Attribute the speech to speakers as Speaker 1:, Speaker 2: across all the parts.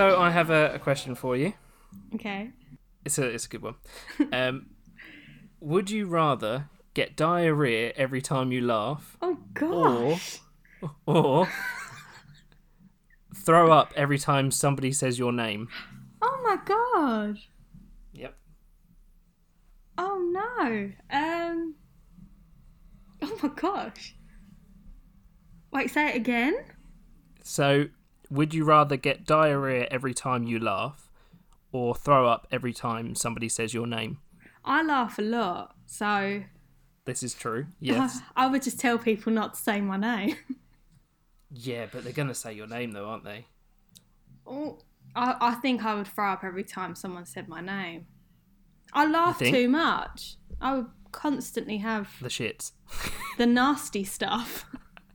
Speaker 1: So I have a, a question for you.
Speaker 2: Okay.
Speaker 1: It's a it's a good one. Um, would you rather get diarrhea every time you laugh,
Speaker 2: Oh gosh.
Speaker 1: or throw up every time somebody says your name?
Speaker 2: Oh my god.
Speaker 1: Yep.
Speaker 2: Oh no. Um. Oh my gosh. Wait, say it again.
Speaker 1: So, would you rather get diarrhea every time you laugh, or throw up every time somebody says your name?
Speaker 2: I laugh a lot, so
Speaker 1: This is true. Yes.
Speaker 2: I would just tell people not to say my name.
Speaker 1: yeah, but they're gonna say your name though, aren't they?
Speaker 2: Oh, I, I think I would throw up every time someone said my name. I laugh too much. I would constantly have
Speaker 1: The shits.
Speaker 2: the nasty stuff.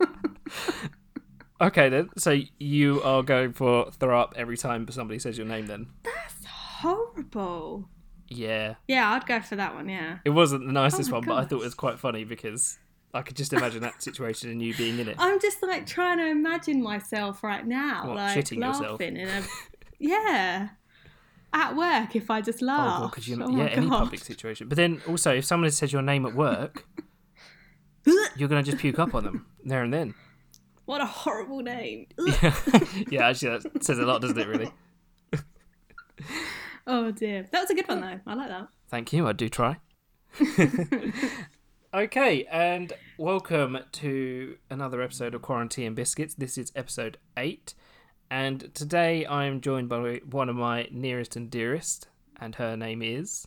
Speaker 1: Okay then. So you are going for throw up every time somebody says your name then?
Speaker 2: That's horrible.
Speaker 1: Yeah.
Speaker 2: Yeah, I'd go for that one. Yeah.
Speaker 1: It wasn't the nicest
Speaker 2: Oh
Speaker 1: one, but I thought it was quite funny because I could just imagine that situation and you being in it.
Speaker 2: I'm just like trying to imagine myself right now,
Speaker 1: What,
Speaker 2: like
Speaker 1: shitting yourself?
Speaker 2: laughing in a yeah. At work, if I just
Speaker 1: oh,
Speaker 2: laugh. Oh, laugh.
Speaker 1: God, could you?
Speaker 2: Oh
Speaker 1: yeah, any public situation. But then also, if someone says your name at work, you're gonna just puke up on them there and then.
Speaker 2: What a horrible name.
Speaker 1: yeah, actually, that says a lot, doesn't it? Really.
Speaker 2: oh dear. That was a good one though. I like that.
Speaker 1: Thank you. I do try. okay, and welcome to another episode of Quarantine Biscuits. This is episode eight, and today I am joined by one of my nearest and dearest, and her name is.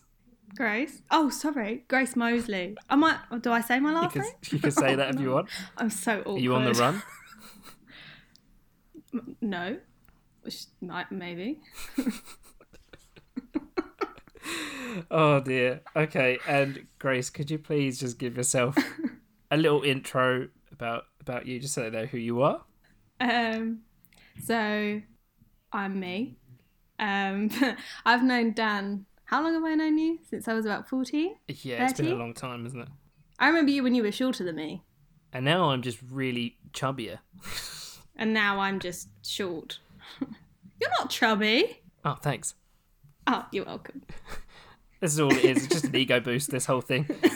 Speaker 2: Grace. Oh, sorry, Grace Moseley. I might. Do I say my
Speaker 1: You
Speaker 2: last
Speaker 1: can,
Speaker 2: name?
Speaker 1: you can say that if you want.
Speaker 2: I'm so awkward.
Speaker 1: Are you on the run?
Speaker 2: No. Maybe.
Speaker 1: Oh dear. Okay, and Grace, could you please just give yourself a little intro about about you, just so they know who you are?
Speaker 2: Um. So, I'm me. Um. I've known Dan. How long have I known you? Since I was about 14.
Speaker 1: Yeah, it's been a long time, isn't it?
Speaker 2: I remember you when you were shorter than me,
Speaker 1: And now I'm just really chubbier.
Speaker 2: and now I'm just short. You're not chubby.
Speaker 1: Oh, thanks.
Speaker 2: Oh, you're welcome.
Speaker 1: This is all it is. It's just an ego boost. This whole thing.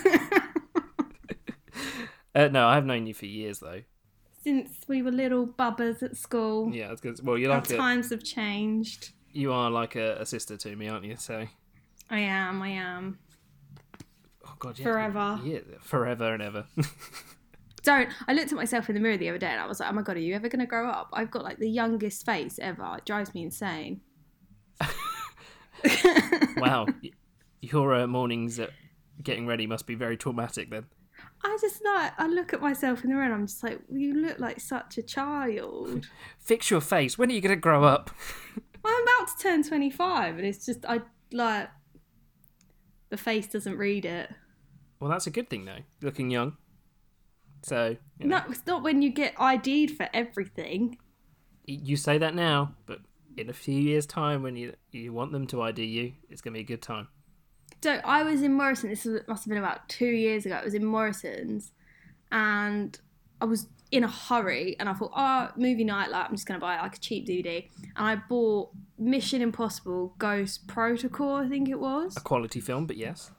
Speaker 1: uh, no, I have known you for years though.
Speaker 2: Since we were little bubbers at school,
Speaker 1: Yeah, it's good. Well, you're
Speaker 2: our
Speaker 1: like a,
Speaker 2: times have changed.
Speaker 1: you are like a, a sister to me, aren't you? So,
Speaker 2: I am. I am.
Speaker 1: oh god, yeah,
Speaker 2: Forever.
Speaker 1: Yeah, forever and ever.
Speaker 2: Don't. I looked at myself in the mirror the other day and I was like, oh my god, are you ever going to grow up? I've got like the youngest face ever. It drives me insane.
Speaker 1: wow, your uh, mornings at getting ready must be very traumatic then.
Speaker 2: I just like, I look at myself in the mirror and I'm just like, you look like such a child.
Speaker 1: Fix your face. When are you going to grow up?
Speaker 2: I'm about to turn 25 and it's just, I like, the face doesn't read it.
Speaker 1: Well, that's a good thing though. Looking young. So, you, know,
Speaker 2: No, it's not when you get ID'd for everything.
Speaker 1: you say that now, but in a few years' time, when you you want them to ID you, it's going to be a good time.
Speaker 2: So I was in Morrison. This was, must have been about two years ago. I was in Morrison's, and I was in a hurry, and I thought, oh, movie night. Like I'm just gonna buy like a cheap DVD, and I bought Mission Impossible: Ghost Protocol. I think it was.
Speaker 1: A quality film, but yes.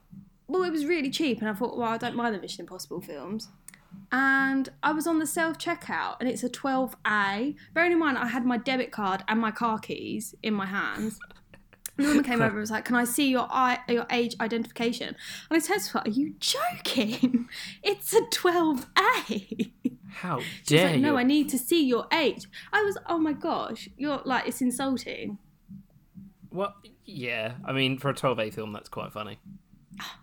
Speaker 2: Well, it was really cheap, and I thought, well, I don't mind the Mission Impossible films. And I was on the self checkout, and it's a 12A. Bearing in mind, I had my debit card and my car keys in my hands. And the woman came over and was like, "Can I see your eye, your age identification?" And I said to her, "Are you joking? It's a 12A."
Speaker 1: How dare
Speaker 2: like, "No,
Speaker 1: you?
Speaker 2: I need to see your age." I was, "Oh my gosh, you're like, it's insulting."
Speaker 1: What? Yeah, I mean, for a 12A film, that's quite funny.
Speaker 2: Ah,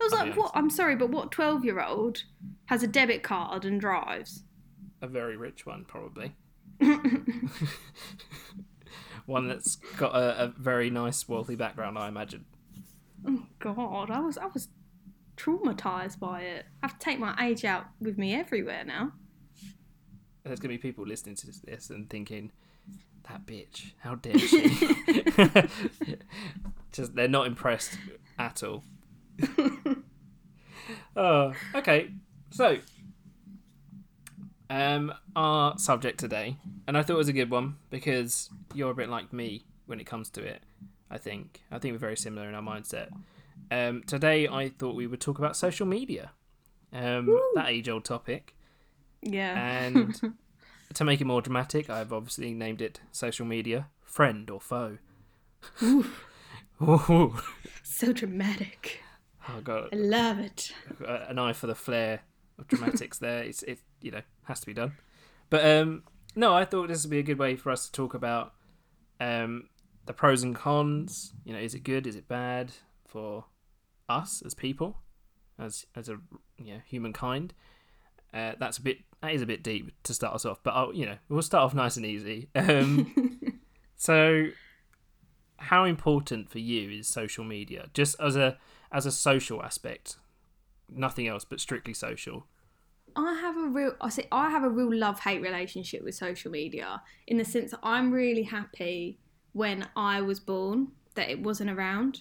Speaker 2: I was
Speaker 1: I'll
Speaker 2: like, "What? I'm sorry, but what 12 year old has a debit card and drives?"
Speaker 1: A very rich one, probably. one that's got a, a very nice, wealthy background, I imagine.
Speaker 2: Oh God, I was I was traumatized by it. I have to take my age out with me everywhere now.
Speaker 1: There's going to be people listening to this and thinking, that bitch, how dare she? Just, they're not impressed at all. Oh, okay. So, Um, our subject today, and I thought it was a good one because you're a bit like me when it comes to it. I think. I think we're very similar in our mindset. Um, today, I thought we would talk about social media. Um, that age-old topic,
Speaker 2: Yeah.
Speaker 1: and to make it more dramatic, I've obviously named it social media, friend or foe. Ooh.
Speaker 2: so dramatic.
Speaker 1: Oh god,
Speaker 2: I love it.
Speaker 1: an eye for the flair of dramatics there. It's it you know has to be done. But um no, I thought this would be a good way for us to talk about um the pros and cons. You know, is it good? Is it bad for us as people, as as a you know humankind? Uh, that's a bit that is a bit deep to start us off, but I'll, you know we'll start off nice and easy. Um, so, how important for you is social media, just as a as a social aspect, nothing else but strictly social?
Speaker 2: I have a real I say I have a real love hate relationship with social media in the sense that I'm really happy when I was born that it wasn't around.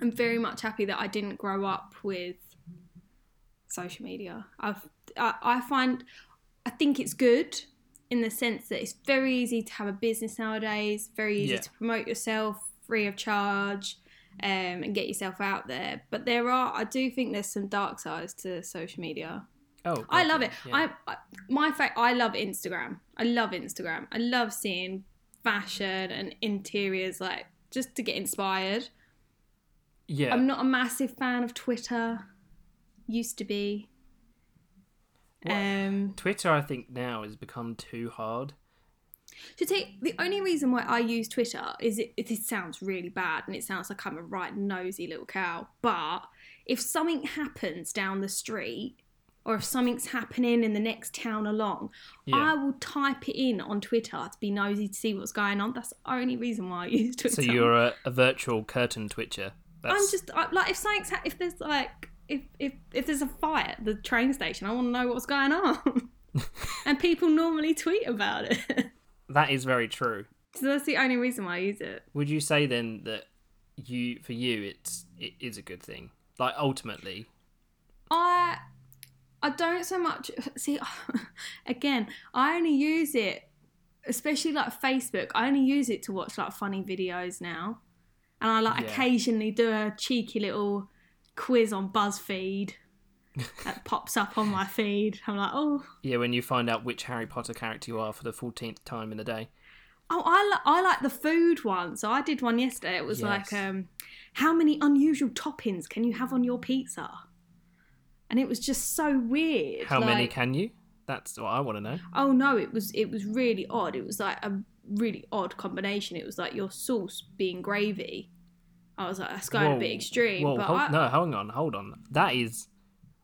Speaker 2: I'm very much happy that I didn't grow up with social media. I've I, I find I think it's good in the sense that it's very easy to have a business nowadays, very easy
Speaker 1: Yeah.
Speaker 2: to promote yourself free of charge. Um, and get yourself out there, but there are. I do think there's some dark sides to social media.
Speaker 1: Oh,
Speaker 2: I love it.
Speaker 1: yeah.
Speaker 2: I, I my fact I love Instagram. I love Instagram. I love seeing fashion and interiors like just to get inspired.
Speaker 1: yeah.
Speaker 2: I'm not a massive fan of Twitter. Used to be.
Speaker 1: What?
Speaker 2: Um
Speaker 1: Twitter, I think now has become too hard.
Speaker 2: To take the only reason why I use Twitter is it, it sounds really bad and it sounds like I'm a right nosy little cow. But if something happens down the street or if something's happening in the next town along,
Speaker 1: Yeah.
Speaker 2: I will type it in on Twitter to be nosy to see what's going on. That's the only reason why I use Twitter.
Speaker 1: So you're a, a virtual curtain twitcher. That's,
Speaker 2: I'm just I, like if something's ha- if there's like if if if there's a fire at the train station, I want to know what's going on. and people normally tweet about it.
Speaker 1: That is very true.
Speaker 2: so that's the only reason why I use it.
Speaker 1: Would you say then that you for you it's it is a good thing? Like ultimately,
Speaker 2: I I don't so much see again, I only use it especially like Facebook, I only use it to watch like funny videos now. And I like
Speaker 1: Yeah.
Speaker 2: occasionally do a cheeky little quiz on BuzzFeed that pops up on my feed. I'm like, oh,
Speaker 1: yeah, when you find out which Harry Potter character you are for the fourteenth time in a day.
Speaker 2: oh, I, li- I like the food one. So I did one yesterday. It was like, um, how many unusual toppings can you have on your pizza? And it was just so weird.
Speaker 1: How many can you? That's what I want to know.
Speaker 2: Oh no, it was it was really odd. It was like a really odd combination. It was like your sauce being gravy. I was like, that's going a bit extreme.
Speaker 1: Whoa,
Speaker 2: but
Speaker 1: hold,
Speaker 2: I,
Speaker 1: no, hang on, hold on. That is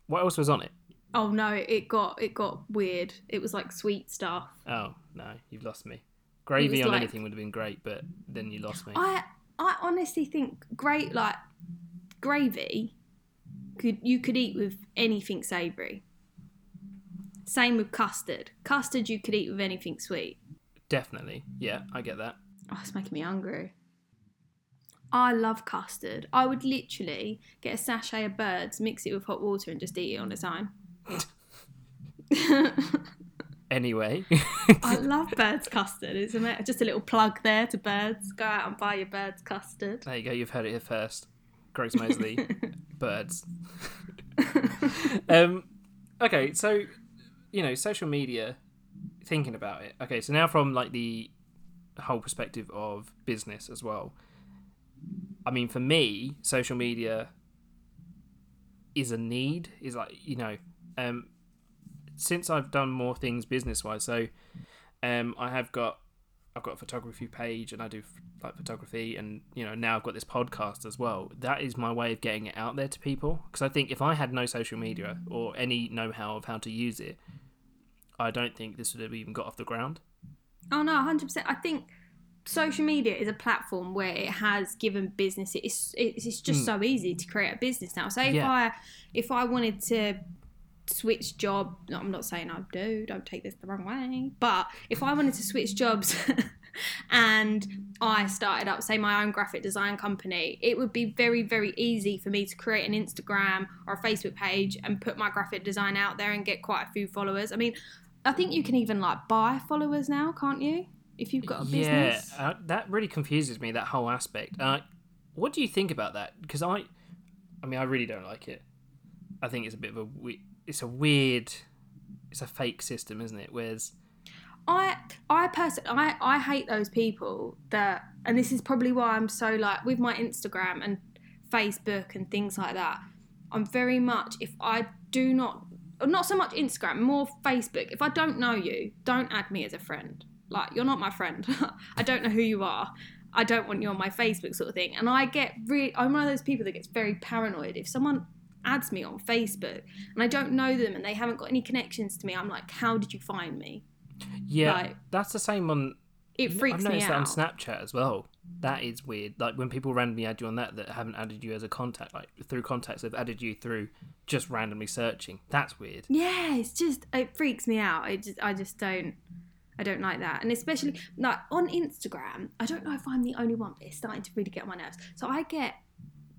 Speaker 1: what else was on it?
Speaker 2: oh no, it got it got weird. It was like sweet stuff.
Speaker 1: Oh no, you've lost me. Gravy on
Speaker 2: like-
Speaker 1: anything would have been great, but then you lost me.
Speaker 2: I I honestly think great like gravy could you could eat with anything savoury. Same with custard. Custard you could eat with anything sweet.
Speaker 1: Definitely, yeah, I get that.
Speaker 2: Oh, it's making me hungry. I love custard. I would literally get a sachet of birds, mix it with hot water, and just eat it on its own.
Speaker 1: Anyway,
Speaker 2: I love birds custard. It's ama- just a little plug there to birds. Go out and buy your birds custard.
Speaker 1: there you go. You've heard it here first. Grace Moseley, birds. um, okay, so you know, social media. Thinking about it. Okay, so now from like the whole perspective of business as well. I mean, for me, social media is a need. Is like you know, um, since I've done more things business wise. So, um, I have got I've got a photography page and I do like photography and you know now I've got this podcast as well. That is my way of getting it out there to people because I think if I had no social media or any know-how of how to use it, I don't think this would have even got off the ground.
Speaker 2: Oh no, hundred percent. I think social media is a platform where it has given business. It's it's, just mm. so easy to create a business now. Say if
Speaker 1: Yeah.
Speaker 2: I if I wanted to switch job, no, I'm not saying I do. Don't take this the wrong way. But if I wanted to switch jobs and I started up, say, my own graphic design company, it would be very, very easy for me to create an Instagram or a Facebook page and put my graphic design out there and get quite a few followers. I mean, I think you can even like buy followers now, can't you? If you've got a business.
Speaker 1: Yeah, uh, that really confuses me. That whole aspect. Uh, what do you think about that? Because I, I mean, I really don't like it. I think it's a bit of a we- it's a weird, it's a fake system, isn't it? Whereas
Speaker 2: I I personally I, I hate those people that and this is probably why I'm so like with my Instagram and Facebook and things like that. I'm very much if I do not not so much Instagram, more Facebook. If I don't know you, don't add me as a friend. Like you're not my friend. I don't know who you are. I don't want you on my Facebook sort of thing. And I get really I'm one of those people that gets very paranoid. If someone adds me on Facebook and I don't know them and they haven't got any connections to me, I'm like, how did you find me?
Speaker 1: yeah,
Speaker 2: Like-
Speaker 1: that's the same on.
Speaker 2: It freaks
Speaker 1: I've
Speaker 2: me
Speaker 1: noticed
Speaker 2: out.
Speaker 1: that on Snapchat as well. That is weird. Like when people randomly add you on that that haven't added you as a contact, like through contacts, they've added you through just randomly searching. That's weird.
Speaker 2: Yeah, it's just it freaks me out. I just I just don't I don't like that. And especially like on Instagram, I don't know if I'm the only one, but it's starting to really get on my nerves. So I get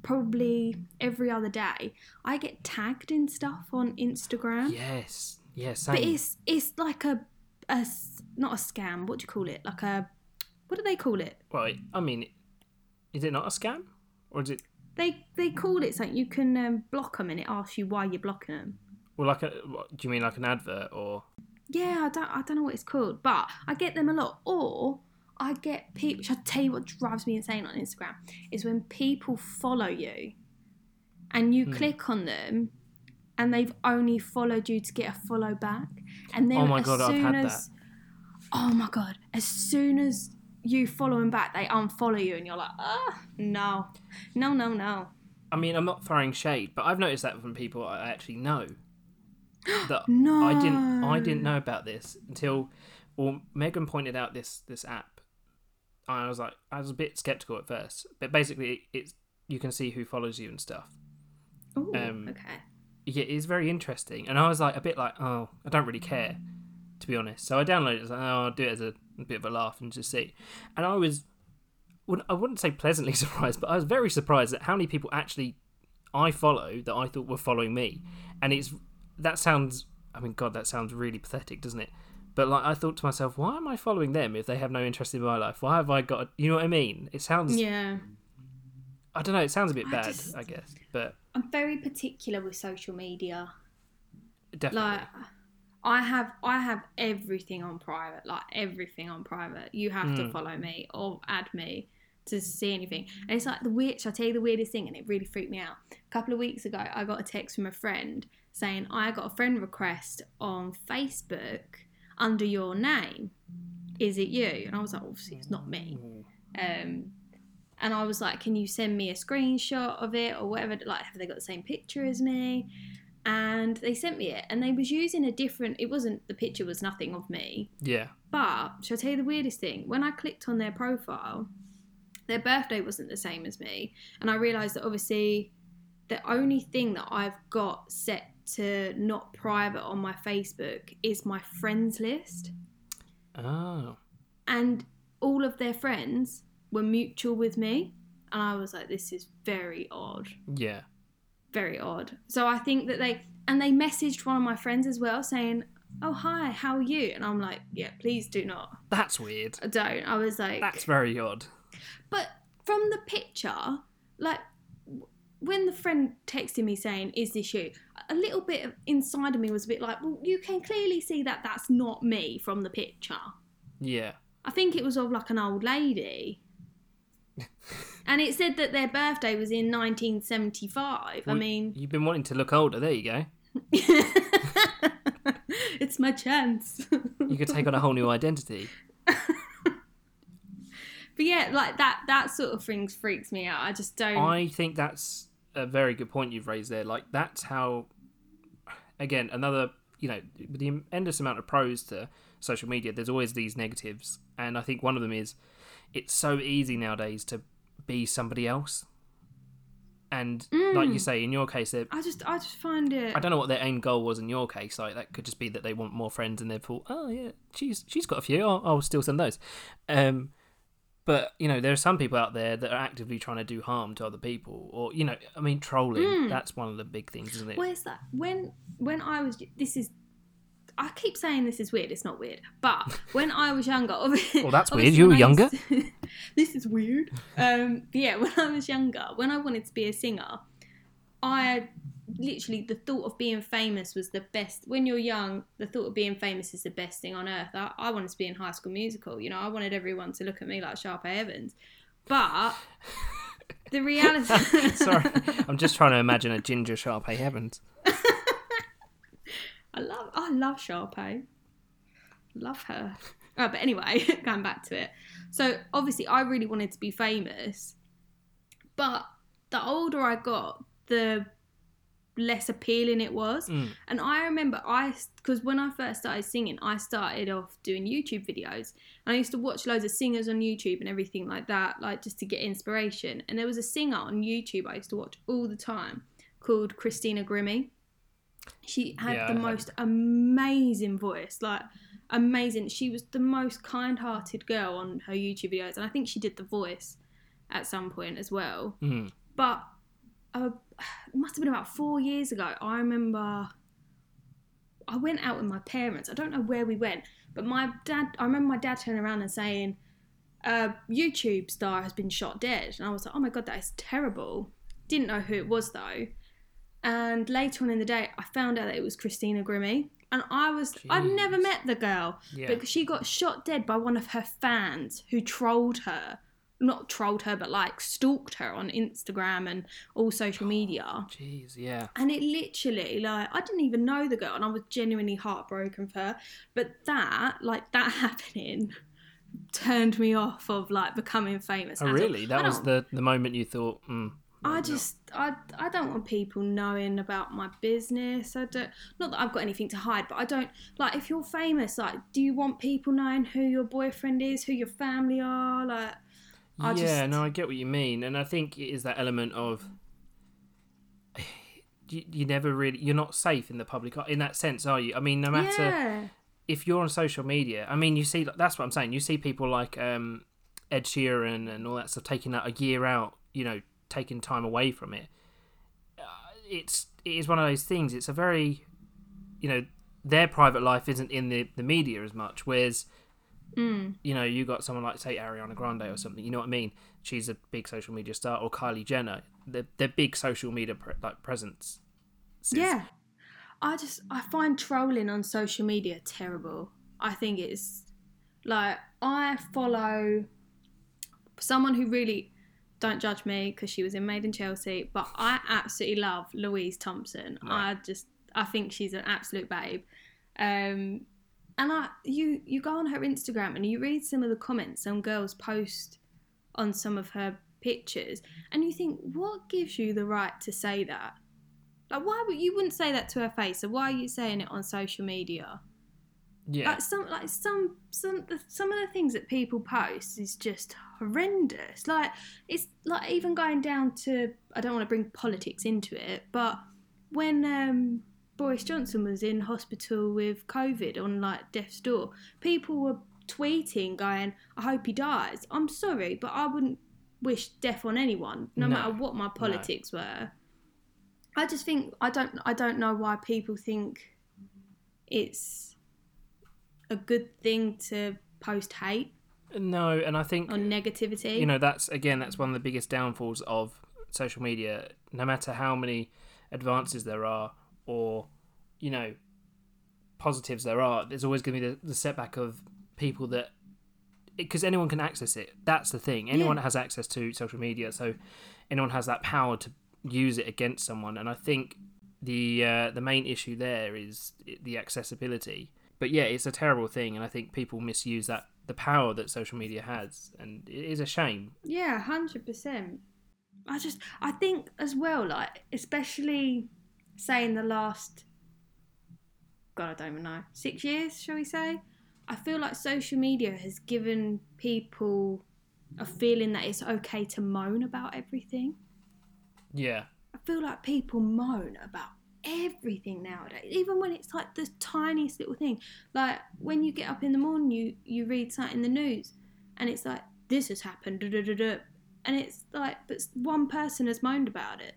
Speaker 2: probably every other day, I get tagged in stuff on Instagram.
Speaker 1: Yes. Yeah.
Speaker 2: But it's it's like a a not a scam. What do you call it? Like a what do they call it?
Speaker 1: Well, I mean, is it not a scam, or is it
Speaker 2: They they call it something. You can um, block them, and it asks you why you're blocking them.
Speaker 1: well like a? What, do you mean like an advert or?
Speaker 2: Yeah, I don't I don't know what it's called, but I get them a lot. Or I get people. Which I tell you what drives me insane on Instagram is when people follow you, and you
Speaker 1: Hmm.
Speaker 2: click on them, and they've only followed you to get a follow back, and then
Speaker 1: Oh my
Speaker 2: as
Speaker 1: God, I've
Speaker 2: soon
Speaker 1: had
Speaker 2: as oh my god, as soon as you follow them back, they unfollow you, and you're like, ah, no, no, no, no.
Speaker 1: I mean, I'm not throwing shade, but I've noticed that from people I actually know. That
Speaker 2: No.
Speaker 1: I didn't I didn't know about this until well Megan pointed out this this app. I was like I was a bit skeptical at first, but basically it's you can see who follows you and stuff.
Speaker 2: Ooh,
Speaker 1: Um,
Speaker 2: okay.
Speaker 1: Yeah, it's very interesting, and I was like a bit like oh I don't really care, to be honest. So I downloaded it. I was like, oh, I'll do it as a, a bit of a laugh and just see. And I was, wouldn't- I wouldn't say pleasantly surprised, but I was very surprised at how many people actually I follow that I thought were following me, and it's that sounds. I mean, God, that sounds really pathetic, doesn't it? But like, I thought to myself, why am I following them if they have no interest in my life? Why have I got? You know what I mean? It sounds.
Speaker 2: Yeah.
Speaker 1: I don't know. It sounds a bit
Speaker 2: I
Speaker 1: bad,
Speaker 2: just-
Speaker 1: I guess, but
Speaker 2: I'm very particular with social media.
Speaker 1: definitely.
Speaker 2: Like I have I have everything on private, like everything on private. You have to
Speaker 1: Mm.
Speaker 2: follow me or add me to see anything. And it's like the weird shall I tell you the weirdest thing and it really freaked me out. A couple of weeks ago I got a text from a friend saying I got a friend request on Facebook under your name. Is it you? And I was like, obviously it's not me. Um, and I was like, "Can you send me a screenshot of it or whatever? Like, have they got the same picture as me?" And they sent me it, and they was using a different. It wasn't the picture was nothing of me,
Speaker 1: yeah.
Speaker 2: but shall I tell you the weirdest thing? When I clicked on their profile, their birthday wasn't the same as me, and I realised that obviously, the only thing that I've got set to not private on my Facebook is my friends list
Speaker 1: Oh.
Speaker 2: and all of their friends were mutual with me and i was like this is very odd
Speaker 1: Yeah.
Speaker 2: very odd so i think that they and they messaged one of my friends as well saying oh hi how are you and i'm like yeah please do not
Speaker 1: That's weird.
Speaker 2: I don't i was like
Speaker 1: That's very odd.
Speaker 2: but from the picture like when the friend texted me saying is this you a little bit of inside of me was a bit like well you can clearly see that that's not me from the picture
Speaker 1: Yeah.
Speaker 2: I think it was of like an old lady. and it said that their birthday was in 1975. I mean,
Speaker 1: You've been wanting to look older. There you go.
Speaker 2: it's my chance.
Speaker 1: You could take on a whole new identity.
Speaker 2: but yeah, like that that sort of thing freaks me out. I just don't.
Speaker 1: I think that's a very good point you've raised there. Like that's how, again, another you know, with the endless amount of pros to social media, there's always these negatives, and I think one of them is it's so easy nowadays to be somebody else, And like you
Speaker 2: Mm.
Speaker 1: say, in your case,
Speaker 2: I just I just find it.
Speaker 1: I don't know what their aim goal was in your case. Like that could just be that they want more friends, and they thought, oh yeah, she's she's got a few. I'll, I'll still send those. Um, but you know, there are some people out there that are actively trying to do harm to other people, or you know, I mean, trolling.
Speaker 2: Mm.
Speaker 1: That's one of the big things, isn't it?
Speaker 2: Where's that? When when I was this is. I keep saying this is weird. It's not weird, but when I was younger, obviously,
Speaker 1: Well, that's weird. You were younger?
Speaker 2: used- this is weird. Um, yeah, when I was younger, when I wanted to be a singer, I literally the thought of being famous was the best. When you're young, the thought of being famous is the best thing on earth. I, I wanted to be in High School Musical. You know, I wanted everyone to look at me like Sharpay Evans, but the reality.
Speaker 1: Sorry, I'm just trying to imagine a ginger Sharpay Evans.
Speaker 2: I love I love Sharpay. Love her. Oh, but anyway, going back to it. So obviously I really wanted to be famous. But the older I got, the less appealing it was.
Speaker 1: Mm.
Speaker 2: And I remember I because when I first started singing, I started off doing YouTube videos. And I used to watch loads of singers on YouTube and everything like that, like just to get inspiration. And there was a singer on YouTube I used to watch all the time called Christina Grimmie. She had
Speaker 1: Yeah,
Speaker 2: the most amazing voice, like amazing. She was the most kind-hearted girl on her YouTube videos, and I think she did the voice at some point as well.
Speaker 1: Mm.
Speaker 2: But uh, it must have been about four years ago. I remember I went out with my parents. I don't know where we went, but my dad. I remember my dad turning around and saying, "A YouTube star has been shot dead," and I was like, "Oh my god, that is terrible." Didn't know who it was though. And later on in the day, I found out that it was Christina Grimmie. And I was, I've never met the girl,
Speaker 1: Yeah.
Speaker 2: but she got shot dead by one of her fans who trolled her. Not trolled her, but like stalked her on Instagram and all social media.
Speaker 1: Jeez, yeah.
Speaker 2: And it literally, like, I didn't even know the girl, and I was genuinely heartbroken for her. But that, like, that happening turned me off of, like, becoming famous.
Speaker 1: Oh, really? That was the the moment you thought, mm,
Speaker 2: I just, I, I don't want people knowing about my business. I don't, not that I've got anything to hide, but I don't, like, if you're famous, like, do you want people knowing who your boyfriend is, who your family are? Like, I
Speaker 1: yeah,
Speaker 2: just-
Speaker 1: no, I get what you mean, and I think it is that element of you, you never really you're not safe in the public in that sense, are you? I mean, no matter
Speaker 2: yeah.
Speaker 1: if you're on social media, I mean, you see that's what I'm saying. You see people like um, Ed Sheeran and all that stuff taking that a year out, you know, taking time away from it. Uh, it's it is one of those things. It's a very, you know, their private life isn't in the the media as much, whereas
Speaker 2: Mm.
Speaker 1: you know, you got someone like say Ariana Grande or something. You know what I mean? She's a big social media star, or Kylie Jenner. They're, they're big social media pre- like presence.
Speaker 2: Yeah. I just I find trolling on social media terrible. I think it's like I follow someone who really don't judge me because she was in Made in Chelsea, but I absolutely love Louise Thompson. I just I think she's an absolute babe. Um and I you you go on her Instagram and you read some of the comments some girls post on some of her pictures and you think what gives you the right to say that? Like, why would you wouldn't say that to her face? So why are you saying it on social media?
Speaker 1: Yeah,
Speaker 2: Like some, like some, some, the, some of the things that people post is just horrendous. Like it's like even going down to I don't want to bring politics into it, but when um, Boris Johnson was in hospital with COVID on like death's door, people were tweeting going, "I hope he dies." I'm sorry, but I wouldn't wish death on anyone, no,
Speaker 1: No.
Speaker 2: matter what my politics were. I just think I don't I don't know why people think it's a good thing to post hate
Speaker 1: no, and I think
Speaker 2: on negativity.
Speaker 1: you know that's again that's one of the biggest downfalls of social media. No matter how many advances there are, or you know positives there are, there's always going to be the, the setback of people that because anyone can access it. That's the thing. Anyone
Speaker 2: Yeah.
Speaker 1: has access to social media, so anyone has that power to use it against someone. And I think the uh, the main issue there is the accessibility. But yeah, it's a terrible thing, and I think people misuse that the power that social media has, and it is a shame.
Speaker 2: Yeah, hundred percent. I just I think as well, like especially say in the last God, I don't even know, six years, shall we say? I feel like social media has given people a feeling that it's okay to moan about everything.
Speaker 1: Yeah.
Speaker 2: I feel like people moan about everything nowadays, even when it's like the tiniest little thing. Like when you get up in the morning, you you read something in the news, and it's like this has happened, da, da, da, da. and it's like, but one person has moaned about it,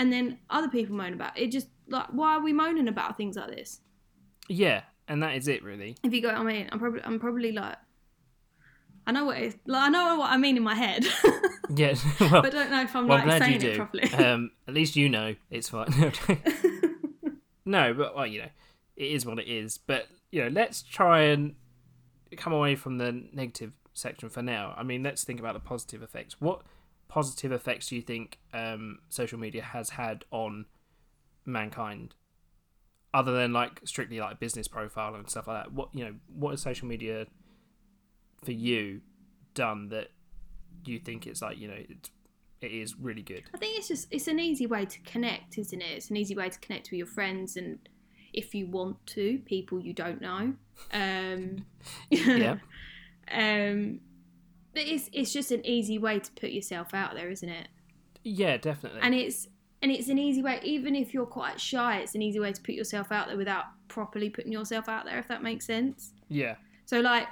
Speaker 2: and then other people moan about it. it just like why are we moaning about things like this?
Speaker 1: Yeah, and that is it really.
Speaker 2: If you go, I mean, I'm probably I'm probably like. I know what it is. Like, I know what I mean in my head,
Speaker 1: Yeah. well,
Speaker 2: but I don't know if I'm
Speaker 1: well, I'm
Speaker 2: like
Speaker 1: glad you
Speaker 2: saying it properly.
Speaker 1: um, at least you know it's fine. no, but well, you know, it is what it is. But you know, let's try and come away from the negative section for now. I mean, let's think about the positive effects. What positive effects do you think um, social media has had on mankind, other than like strictly like business profile and stuff like that? What you know, what has social media for you done that you think it's like you know it's it is really good?
Speaker 2: I think it's just it's an easy way to connect, isn't it? It's an easy way to connect with your friends and if you want to, people you don't know. Um,
Speaker 1: Yeah.
Speaker 2: um, it's it's just an easy way to put yourself out there, isn't it?
Speaker 1: Yeah, definitely.
Speaker 2: And it's and it's an easy way, even if you're quite shy, it's an easy way to put yourself out there without properly putting yourself out there, if that makes sense.
Speaker 1: yeah,
Speaker 2: So like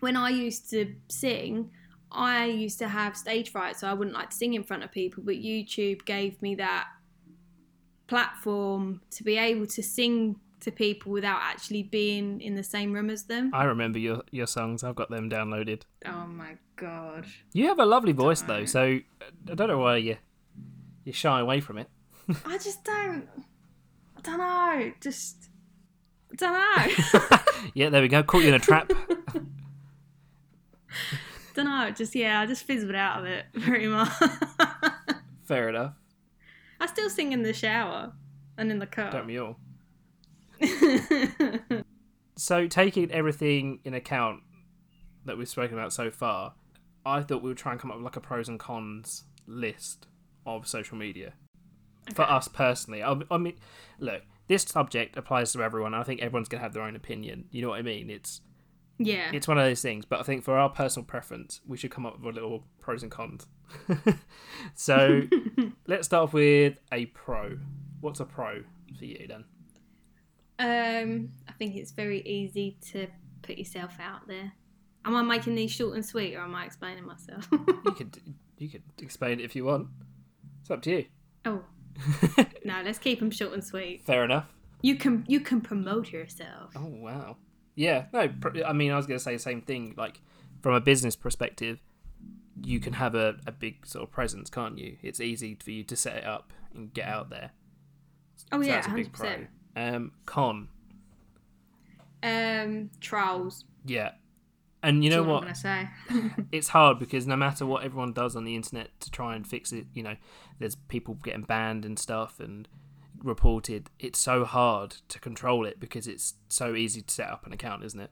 Speaker 2: when I used to sing, I used to have stage fright, so I wouldn't like to sing in front of people. But YouTube gave me that platform to be able to sing to people without actually being in the same room as them.
Speaker 1: I remember your your songs. I've got them downloaded.
Speaker 2: Oh my god!
Speaker 1: You have a lovely voice though,
Speaker 2: Don't.
Speaker 1: so uh, I don't know why you you shy away from it.
Speaker 2: I just don't. I don't know. Just. I don't know.
Speaker 1: Yeah, there we go. Caught you in a trap.
Speaker 2: don't know. Just yeah, I just fizzled out of it very much.
Speaker 1: Fair enough.
Speaker 2: I still sing in the shower and in the car.
Speaker 1: Don't we all? So taking everything in account that we've spoken about so far, I thought we would try and come up with like a pros and cons list of social media for us personally. I, I mean, look, this subject applies to everyone. I think everyone's gonna have their own opinion. You know what I mean? It's
Speaker 2: yeah.
Speaker 1: it's one of those things. But I think for our personal preference, we should come up with a little pros and cons. so let's start off with a pro. What's a pro for you then?
Speaker 2: Um, I think it's very easy to put yourself out there. Am I making these short and sweet, or am I explaining myself?
Speaker 1: You could you could explain it if you want. It's up to you.
Speaker 2: oh no, let's keep them short and sweet.
Speaker 1: Fair enough.
Speaker 2: You can you can promote yourself.
Speaker 1: Oh wow. Yeah. No. pr- I mean, I was going to say the same thing. Like from a business perspective, you can have a, a big sort of presence, can't you? It's easy for you to set it up and get out there.
Speaker 2: Oh
Speaker 1: So
Speaker 2: yeah,
Speaker 1: a
Speaker 2: hundred percent.
Speaker 1: Um, con.
Speaker 2: Um, trolls.
Speaker 1: Yeah. And you know what?
Speaker 2: I'm gonna say.
Speaker 1: It's hard because no matter what everyone does on the internet to try and fix it, you know, there's people getting banned and stuff and reported. It's so hard to control it because it's so easy to set up an account, isn't it?